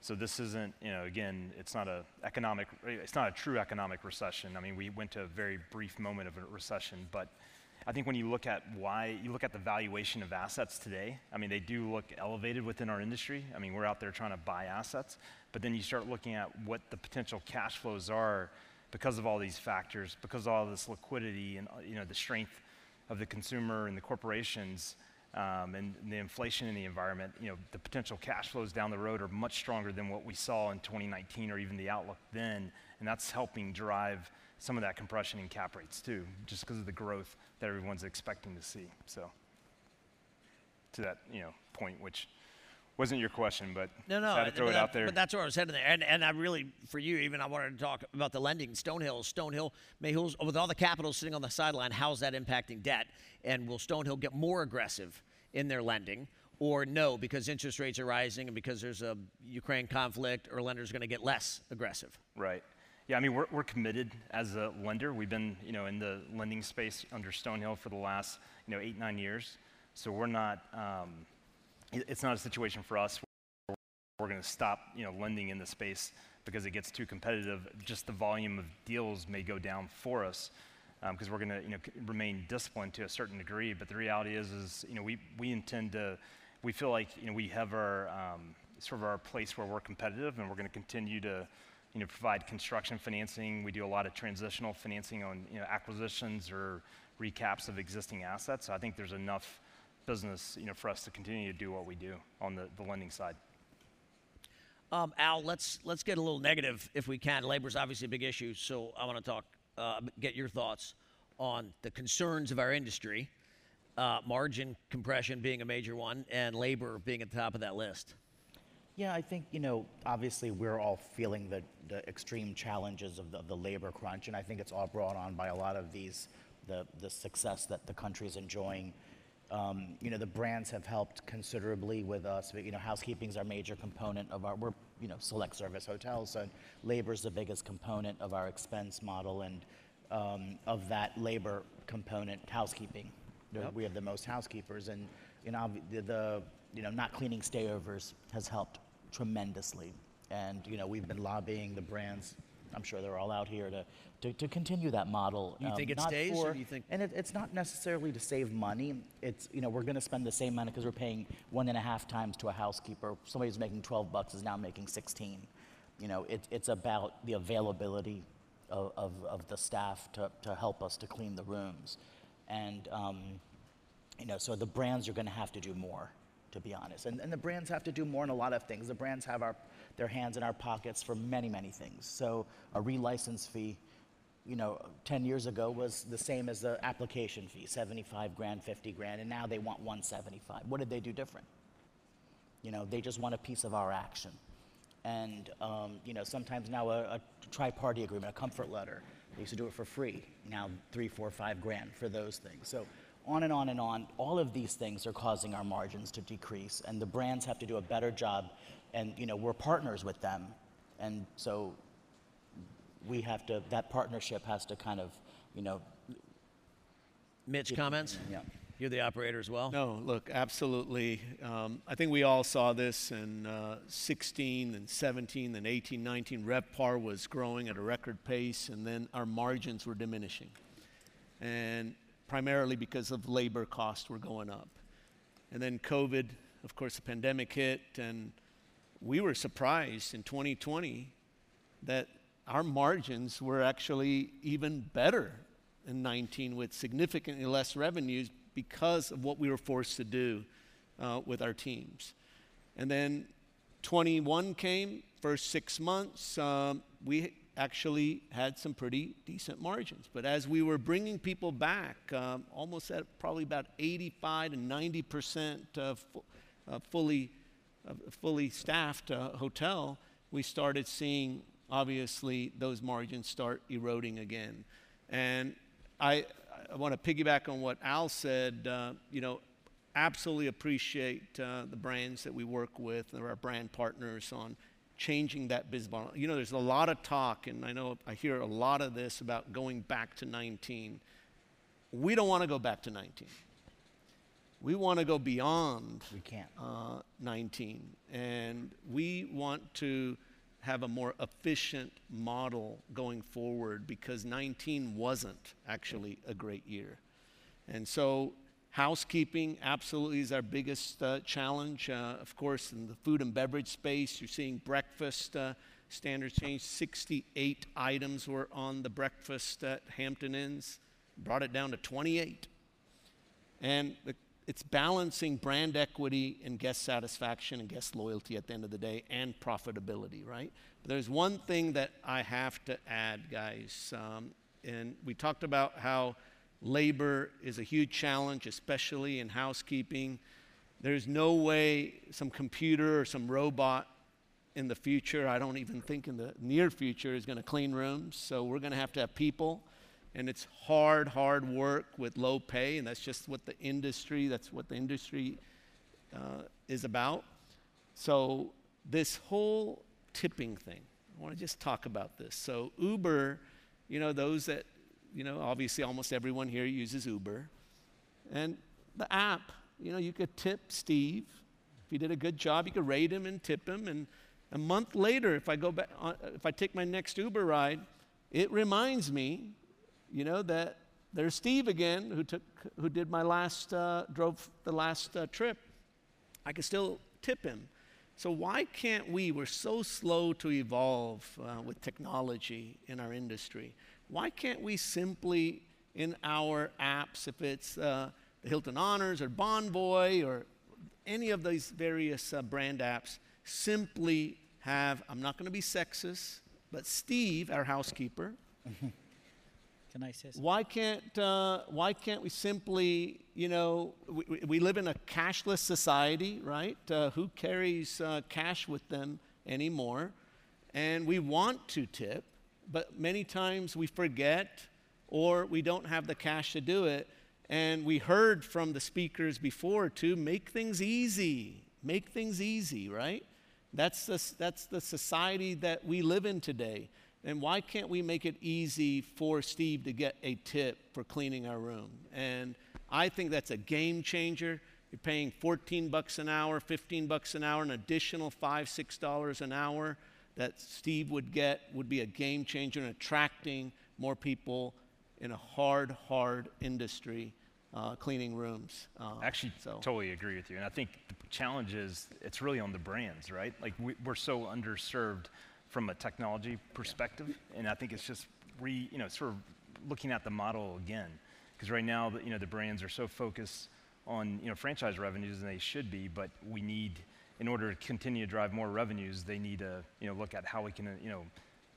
So this isn't, you know, again, it's not a economic, it's not a true economic recession. I mean, we went to a very brief moment of a recession, but I think when you look at why, you look at the valuation of assets today, I mean, they do look elevated within our industry. I mean, we're out there trying to buy assets, but then you start looking at what the potential cash flows are because of all these factors, because of all this liquidity and, you know, the strength of the consumer and the corporations, um, and the inflation in the environment, you know, the potential cash flows down the road are much stronger than what we saw in 2019 or even the outlook then, and that's helping drive some of that compression in cap rates too, just because of the growth that everyone's expecting to see. So, to that, you know, point, which wasn't your question, but No, no, had to throw it that- out there. But that's where I was heading there, and and I really, for you, even I wanted to talk about the lending. Stonehill, Stonehill, Mayhill's, with all the capital sitting on the sideline, how's that impacting debt? And will Stonehill get more aggressive in their lending, or no, because interest rates are rising and because there's a Ukraine conflict, or lenders going to get less aggressive? Right. Yeah, I mean, we're, we're committed as a lender. We've been, you know, in the lending space under Stonehill for the last, you know, eight, nine years. So we're not, um, it's not a situation for us where we're going to stop, you know, lending in the space because it gets too competitive. Just the volume of deals may go down for us because we're going to, you know, remain disciplined to a certain degree. But the reality is, is, you know, we, we intend to, we feel like, you know, we have our, um, sort of our place where we're competitive and we're going to continue to, you know, provide construction financing. We do a lot of transitional financing on, you know, acquisitions or recaps of existing assets. So I think there's enough business, you know, for us to continue to do what we do on the, the lending side. Um, Al, let's let's get a little negative if we can. Labor's obviously a big issue, so I want to talk, uh, get your thoughts on the concerns of our industry, uh, margin compression being a major one, and labor being at the top of that list. Yeah, I think, you know, obviously we're all feeling the, the extreme challenges of the, of the labor crunch, and I think it's all brought on by a lot of these, the, the success that the country is enjoying. Um, you know, the brands have helped considerably with us. You know, housekeeping is our major component of our, we're, you know, select service hotels, so labor is the biggest component of our expense model, and um, of that labor component, housekeeping. Know, We have the most housekeepers, and, you know, the, the, you know, not cleaning stayovers has helped tremendously. And, you know, we've been lobbying the brands, I'm sure they're all out here to, to, to continue that model. You think it stays, or for- do you think- And it, it's not necessarily to save money. It's, you know, we're gonna spend the same money because we're paying one and a half times to a housekeeper. Somebody who's making 12 bucks is now making 16. You know, it, it's about the availability of, of, of the staff to, to help us to clean the rooms. And, um, you know, so the brands are going to have to do more, to be honest. And, and the brands have to do more in a lot of things. The brands have our, their hands in our pockets for many, many things. So a relicense fee, you know, 10 years ago was the same as the application fee, 75 grand, 50 grand, and now they want 175. What did they do different? You know, they just want a piece of our action. And, um, you know, sometimes now a, a tri-party agreement, a comfort letter, they used to do it for free. Now three, four, five grand for those things. So on and on and on, all of these things are causing our margins to decrease, and the brands have to do a better job. And, you know, we're partners with them. And so we have to, that partnership has to kind of, you know, Mitch, comments? yeah. You're the operator as well. No, look, absolutely. Um, I think we all saw this in uh, 16 and 17 and 18, 19. RevPAR was growing at a record pace, and then our margins were diminishing. And primarily because of labor costs were going up. And then COVID, of course, the pandemic hit, and we were surprised in 2020 that our margins were actually even better in 19 with significantly less revenues because of what we were forced to do uh, with our teams. And then 21 came, first six months, um, we actually had some pretty decent margins. But as we were bringing people back, um, almost at probably about 85 to 90 percent uh, fu- uh, fully, fully staffed uh, hotel, we started seeing obviously those margins start eroding again. And I, I want to piggyback on what Al said. Uh, you know, absolutely appreciate uh, the brands that we work with and our brand partners on changing that business model. You know, there's a lot of talk, and I know I hear a lot of this about going back to 19. We don't want to go back to 19. We want to go beyond We can't. uh, 19. And we want to have a more efficient model going forward because 19 wasn't actually a great year. And so, housekeeping absolutely is our biggest uh, challenge. Uh, of course, in the food and beverage space, you're seeing breakfast uh, standards change. 68 items were on the breakfast at Hampton Inns, brought it down to 28. And the, it's balancing brand equity and guest satisfaction and guest loyalty at the end of the day and profitability, right? But there's one thing that I have to add, guys. Um, and we talked about how labor is a huge challenge, especially in housekeeping. There's no way some computer or some robot in the future, I don't even think in the near future, is going to clean rooms. So we're going to have to have people and it's hard, hard work with low pay, and that's just what the industry, that's what the industry uh, is about. So this whole tipping thing, I want to just talk about this. So Uber, you know, those that, you know, obviously almost everyone here uses Uber, and the app, you know, you could tip Steve. If he did a good job, you could rate him and tip him, and a month later, if I go back, uh, if I take my next Uber ride, it reminds me you know that there's Steve again who took who did my last uh, drove the last uh, trip. I can still tip him. So why can't we? We're so slow to evolve uh, with technology in our industry. Why can't we simply in our apps, if it's uh, the Hilton Honors or Bonvoy or any of these various uh, brand apps, simply have? I'm not going to be sexist, but Steve, our housekeeper. Can I say? Why can't, uh, why can't we simply, you know, we, we- we live in a cashless society, right? Uh, who carries uh, cash with them anymore? And we want to tip, but many times we forget or we don't have the cash to do it. And we heard from the speakers before to make things easy, make things easy, right? That's the, that's the society that we live in today. And why can't we make it easy for Steve to get a tip for cleaning our room? And I think that's a game changer. You're paying 14 bucks an hour, 15 bucks an hour, an additional five, six dollars an hour that Steve would get would be a game changer in attracting more people in a hard, hard industry, uh, cleaning rooms. Uh, Actually, so. totally agree with you. And I think the challenge is it's really on the brands, right? Like we, we're so underserved from a technology perspective, and I think it's just re, you know, sort of looking at the model again, because right now, the, you know, the brands are so focused on you know franchise revenues, and they should be, but we need, in order to continue to drive more revenues, they need to you know look at how we can you know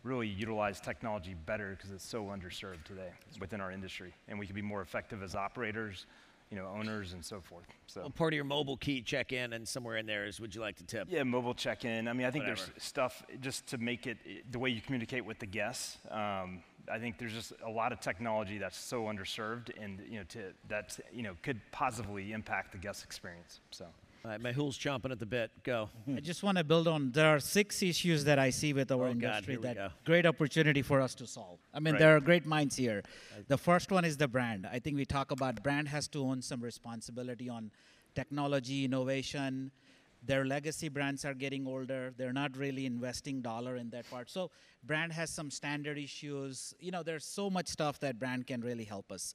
really utilize technology better because it's so underserved today within our industry, and we can be more effective as operators, you know, owners and so forth. So. Well, part of your mobile key check in, and somewhere in there is would you like to tip? Yeah, mobile check-in. I mean, I think there's stuff just to make it the way you communicate with the guests. Um, I think there's just a lot of technology that's so underserved, and you know, to that you know could positively impact the guest experience. So. All right, my who's chomping at the bit. Go. I just want to build on. There are six issues that I see with our Oh, industry we that great opportunity for us to solve. I mean, Right. there are great minds here. The first one is the brand. I think we talk about brand has to own some responsibility on technology, innovation. Their legacy brands are getting older. They're not really investing dollar in that part. So brand has some standard issues. You know, there's so much stuff that brand can really help us.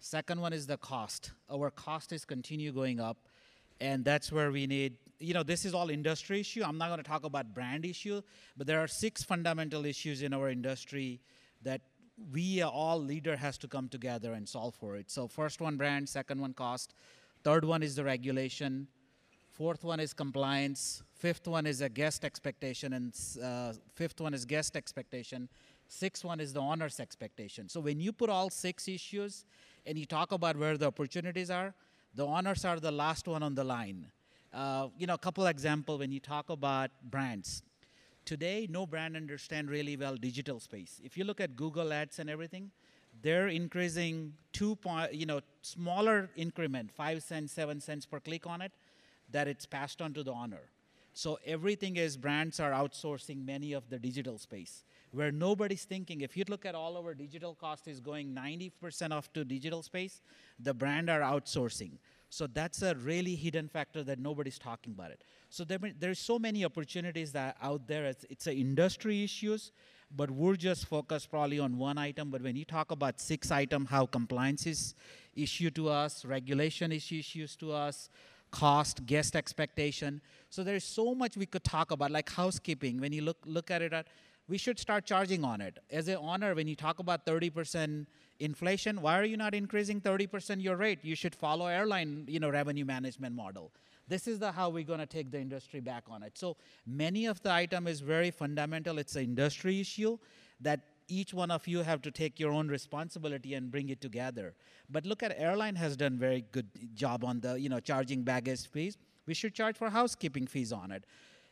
Second one is the cost. Our cost is continue going up and that's where we need you know this is all industry issue. I'm not going to talk about brand issue but there are six fundamental issues in our industry that we uh, all leader has to come together and solve for it. So first one brand second one cost third one is the regulation fourth one is compliance fifth one is a guest expectation and uh, fifth one is guest expectation sixth one is the owner's expectation. So when you put all six issues and you talk about where the opportunities are the honors are the last one on the line. Uh, you know, a couple example when you talk about brands. Today, no brand understand really well digital space. If you look at Google Ads and everything, they're increasing two point, you know, smaller increment, five cents, seven cents per click on it, that it's passed on to the owner. So everything is brands are outsourcing many of the digital space where nobody's thinking. If you look at all our digital cost is going 90% off to digital space, the brand are outsourcing. So that's a really hidden factor that nobody's talking about it. So there, there's so many opportunities that out there. It's, it's a industry issues, but we're just focused probably on one item. But when you talk about six item, how compliance is issue to us, regulation is issues to us, cost, guest expectation. So there's so much we could talk about, like housekeeping. When you look look at it, at, we should start charging on it. As an owner, when you talk about 30% inflation, why are you not increasing 30% your rate? You should follow airline, you know, revenue management model. This is the how we're going to take the industry back on it. So many of the item is very fundamental. It's an industry issue that each one of you have to take your own responsibility and bring it together. But look at airline has done very good job on the, you know, charging baggage fees. We should charge for housekeeping fees on it.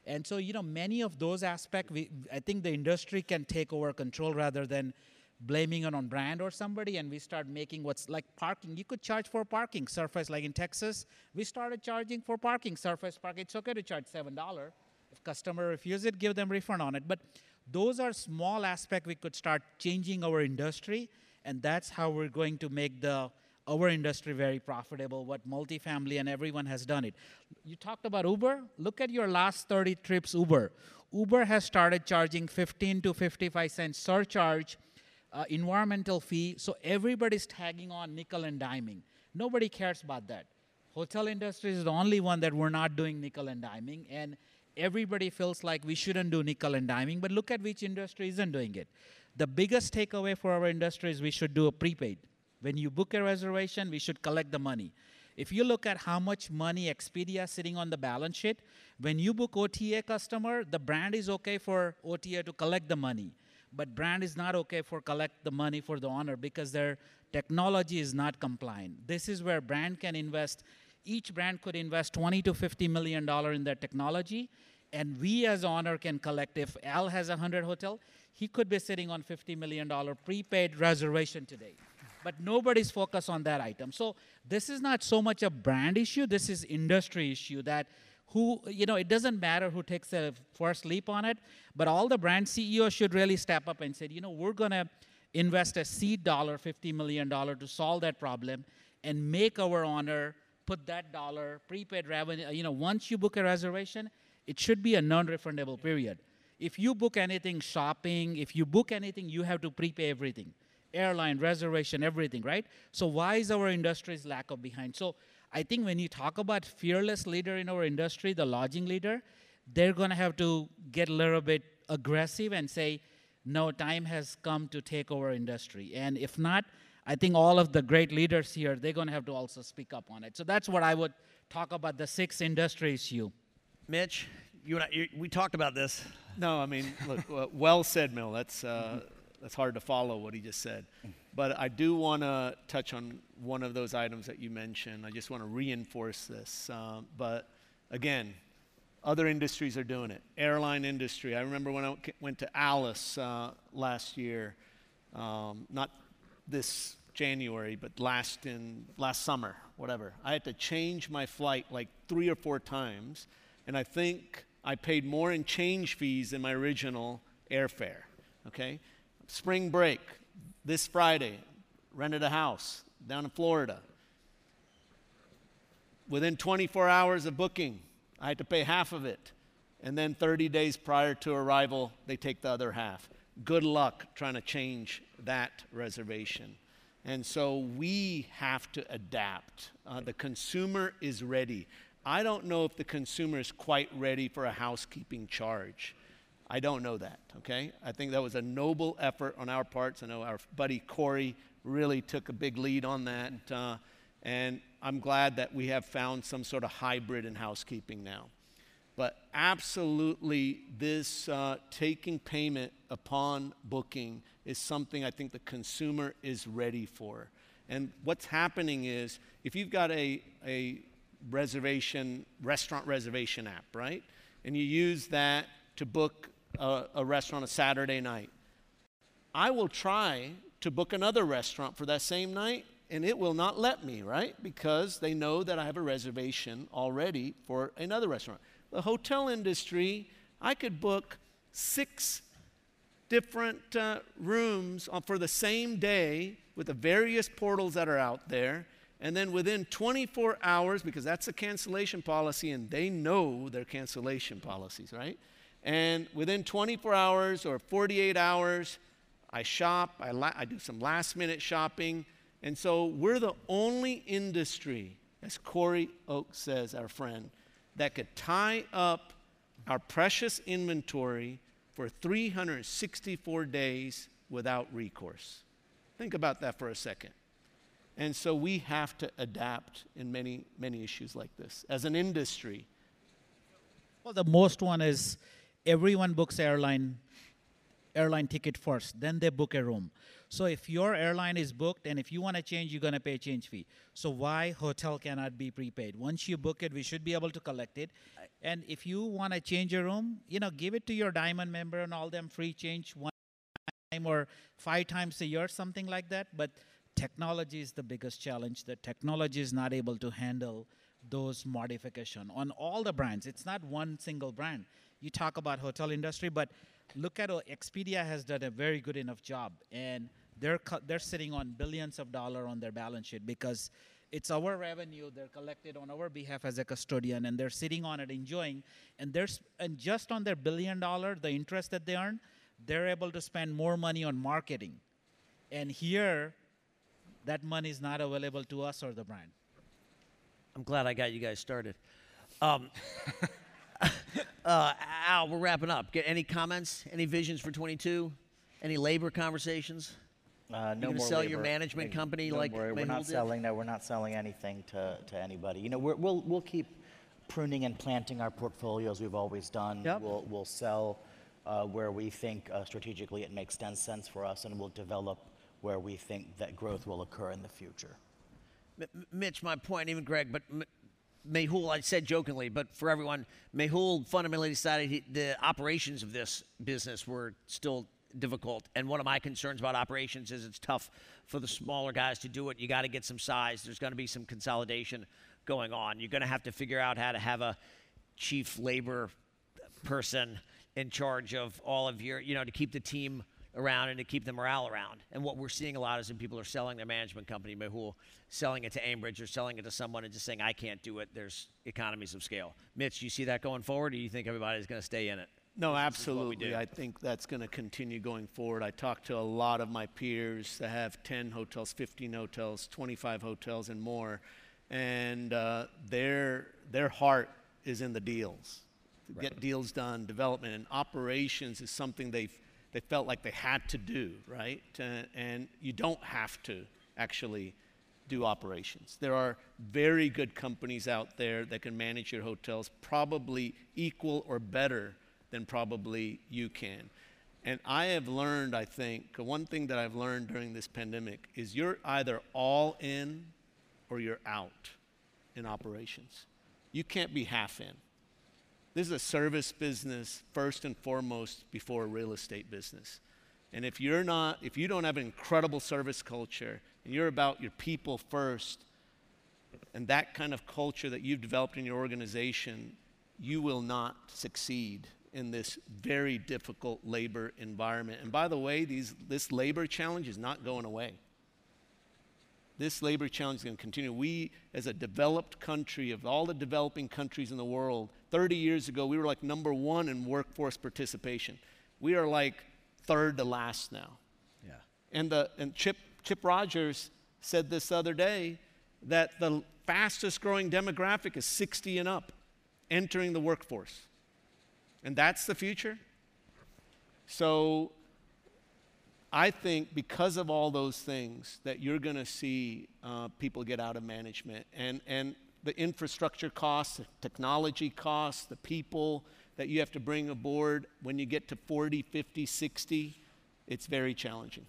And so, you know, many of those aspects, we, I think the industry can take over control rather than blaming it on brand or somebody and we start making what's like parking you could charge for parking surface like in texas we started charging for parking surface parking it's okay to charge seven dollar if customer refuse it give them refund on it but those are small aspects we could start changing our industry and that's how we're going to make the our industry very profitable what multifamily and everyone has done it you talked about uber look at your last 30 trips uber uber has started charging 15 to 55 cents surcharge uh, environmental fee. So everybody's tagging on nickel and diming. Nobody cares about that. Hotel industry is the only one that we're not doing nickel and diming, and everybody feels like we shouldn't do nickel and diming. But look at which industry isn't doing it. The biggest takeaway for our industry is we should do a prepaid. When you book a reservation, we should collect the money. If you look at how much money Expedia is sitting on the balance sheet, when you book OTA customer, the brand is okay for OTA to collect the money but brand is not okay for collect the money for the owner because their technology is not compliant. This is where brand can invest. Each brand could invest 20 to 50 million dollar in their technology, and we as owner can collect. If Al has a hundred hotel, he could be sitting on 50 million dollar prepaid reservation today. But nobody's focused on that item. So this is not so much a brand issue. This is industry issue that who, you know, it doesn't matter who takes the first leap on it, but all the brand CEOs should really step up and say, you know, we're going to invest a seed dollar, $50 million to solve that problem and make our owner put that dollar prepaid revenue. You know, once you book a reservation, it should be a non-refundable period. If you book anything shopping, if you book anything, you have to prepay everything. Airline, reservation, everything, right? So why is our industry's lack of behind? So I think when you talk about fearless leader in our industry, the lodging leader, they're going to have to get a little bit aggressive and say, no, time has come to take over industry. And if not, I think all of the great leaders here, they're going to have to also speak up on it. So that's what I would talk about the six industries issue. Mitch, you and I, you, we talked about this. No, I mean, look, well said, Mill. That's, uh, that's hard to follow what he just said. But I do want to touch on one of those items that you mentioned. I just want to reinforce this. Uh, but again, other industries are doing it. Airline industry. I remember when I went to ALIS uh, last year, um, not this January, but last in last summer, whatever. I had to change my flight like three or four times, and I think I paid more in change fees than my original airfare. Okay, spring break this Friday, rented a house down in Florida. Within 24 hours of booking, I had to pay half of it. And then 30 days prior to arrival, they take the other half. Good luck trying to change that reservation. And so we have to adapt. Uh, the consumer is ready. I don't know if the consumer is quite ready for a housekeeping charge. I don't know that, okay? I think that was a noble effort on our parts. I know our buddy Corey really took a big lead on that. Uh, and I'm glad that we have found some sort of hybrid in housekeeping now. But absolutely, this uh, taking payment upon booking is something I think the consumer is ready for. And what's happening is if you've got a, a reservation, restaurant reservation app, right? And you use that to book a, a restaurant a Saturday night. I will try to book another restaurant for that same night, and it will not let me, right? Because they know that I have a reservation already for another restaurant. The hotel industry, I could book six different uh, rooms for the same day with the various portals that are out there. And then within 24 hours, because that's a cancellation policy and they know their cancellation policies, right? And within 24 hours or 48 hours, I shop, I, la- I do some last minute shopping. And so we're the only industry, as Corey Oak says, our friend, that could tie up our precious inventory for 364 days without recourse. Think about that for a second. And so we have to adapt in many, many issues like this as an industry. Well, the most one is everyone books airline airline ticket first, then they book a room. So if your airline is booked and if you want to change, you're going to pay change fee. So why hotel cannot be prepaid? Once you book it, we should be able to collect it. And if you want to change a room, you know, give it to your diamond member and all them free change one time or five times a year, something like that. But technology is the biggest challenge. The technology is not able to handle those modification on all the brands. It's not one single brand. You talk about hotel industry, but look at Expedia has done a very good enough job, and they're co- they're sitting on billions of dollar on their balance sheet because it's our revenue they're collected on our behalf as a custodian and they're sitting on it enjoying and there's and just on their billion dollar the interest that they earn they're able to spend more money on marketing and here that money is not available to us or the brand I'm glad I got you guys started. Um, uh, Al, we're wrapping up. Get any comments? Any visions for 22? Any labor conversations? Uh, no gonna more sell your management company don't like we're not did? selling. No, we're not selling anything to, to anybody. You know, we're, we'll we'll keep pruning and planting our portfolio as we've always done. Yep. We'll we'll sell uh, where we think uh, strategically it makes sense for us, and we'll develop where we think that growth will occur in the future. M- Mitch, my point, even Greg, but M- Mehul, I said jokingly, but for everyone, Mehul fundamentally decided he, the operations of this business were still difficult. And one of my concerns about operations is it's tough for the smaller guys to do it. You got to get some size. There's going to be some consolidation going on. You're going to have to figure out how to have a chief labor person in charge of all of your, you know, to keep the team around and to keep the morale around. And what we're seeing a lot is when people are selling their management company, Mehul, selling it to Aimbridge or selling it to someone and just saying, I can't do it. There's economies of scale. Mitch, you see that going forward, or do you think everybody's going to stay in it? No, is what we absolutely. do. I think that's going to continue going forward. I talked to a lot of my peers that have 10 hotels, 15 hotels, 25 hotels, and more, and uh, their their heart is in the deals. To Get deals done, development and operations is something they've they felt like they had to do, right? Uh, and you don't have to actually do operations. There are very good companies out there that can manage your hotels, probably equal or better than probably you can. And I have learned, I think, one thing that I've learned during this pandemic is you're either all in or you're out in operations. You can't be half in. This is a service business first and foremost before a real estate business. And if you're not, if you don't have an incredible service culture and you're about your people first, and that kind of culture that you've developed in your organization, you will not succeed in this very difficult labor environment. And by the way, these, this labor challenge is not going away. This labor challenge is going to continue. We, as a developed country, of all the developing countries in the world, 30 years ago, we were like number one in workforce participation. We are like third to last now. Yeah. And, the, and Chip, Chip Rogers said this other day that the fastest growing demographic is 60 and up entering the workforce. And that's the future. So I think because of all those things that you're going to see uh, people get out of management and, and the infrastructure costs, the technology costs, the people that you have to bring aboard when you get to 40, 50, 60, it's very challenging.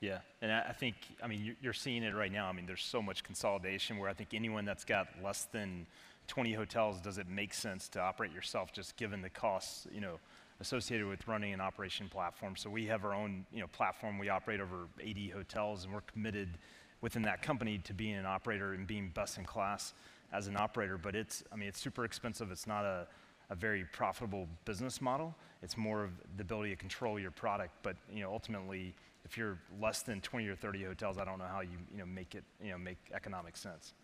Yeah, and I think, I mean, you're seeing it right now. I mean, there's so much consolidation where I think anyone that's got less than 20 hotels, does it make sense to operate yourself just given the costs, you know, associated with running an operation platform. So we have our own, you know, platform. We operate over 80 hotels, and we're committed within that company to being an operator and being best in class as an operator. But it's, I mean, it's super expensive. It's not a, a very profitable business model. It's more of the ability to control your product. But you know, ultimately, if you're less than 20 or 30 hotels, I don't know how you, you know, make it, you know, make economic sense.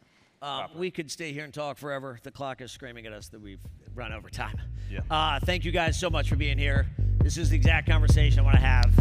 Um, we could stay here and talk forever. The clock is screaming at us that we've run over time. Yeah. Uh, thank you guys so much for being here. This is the exact conversation I want to have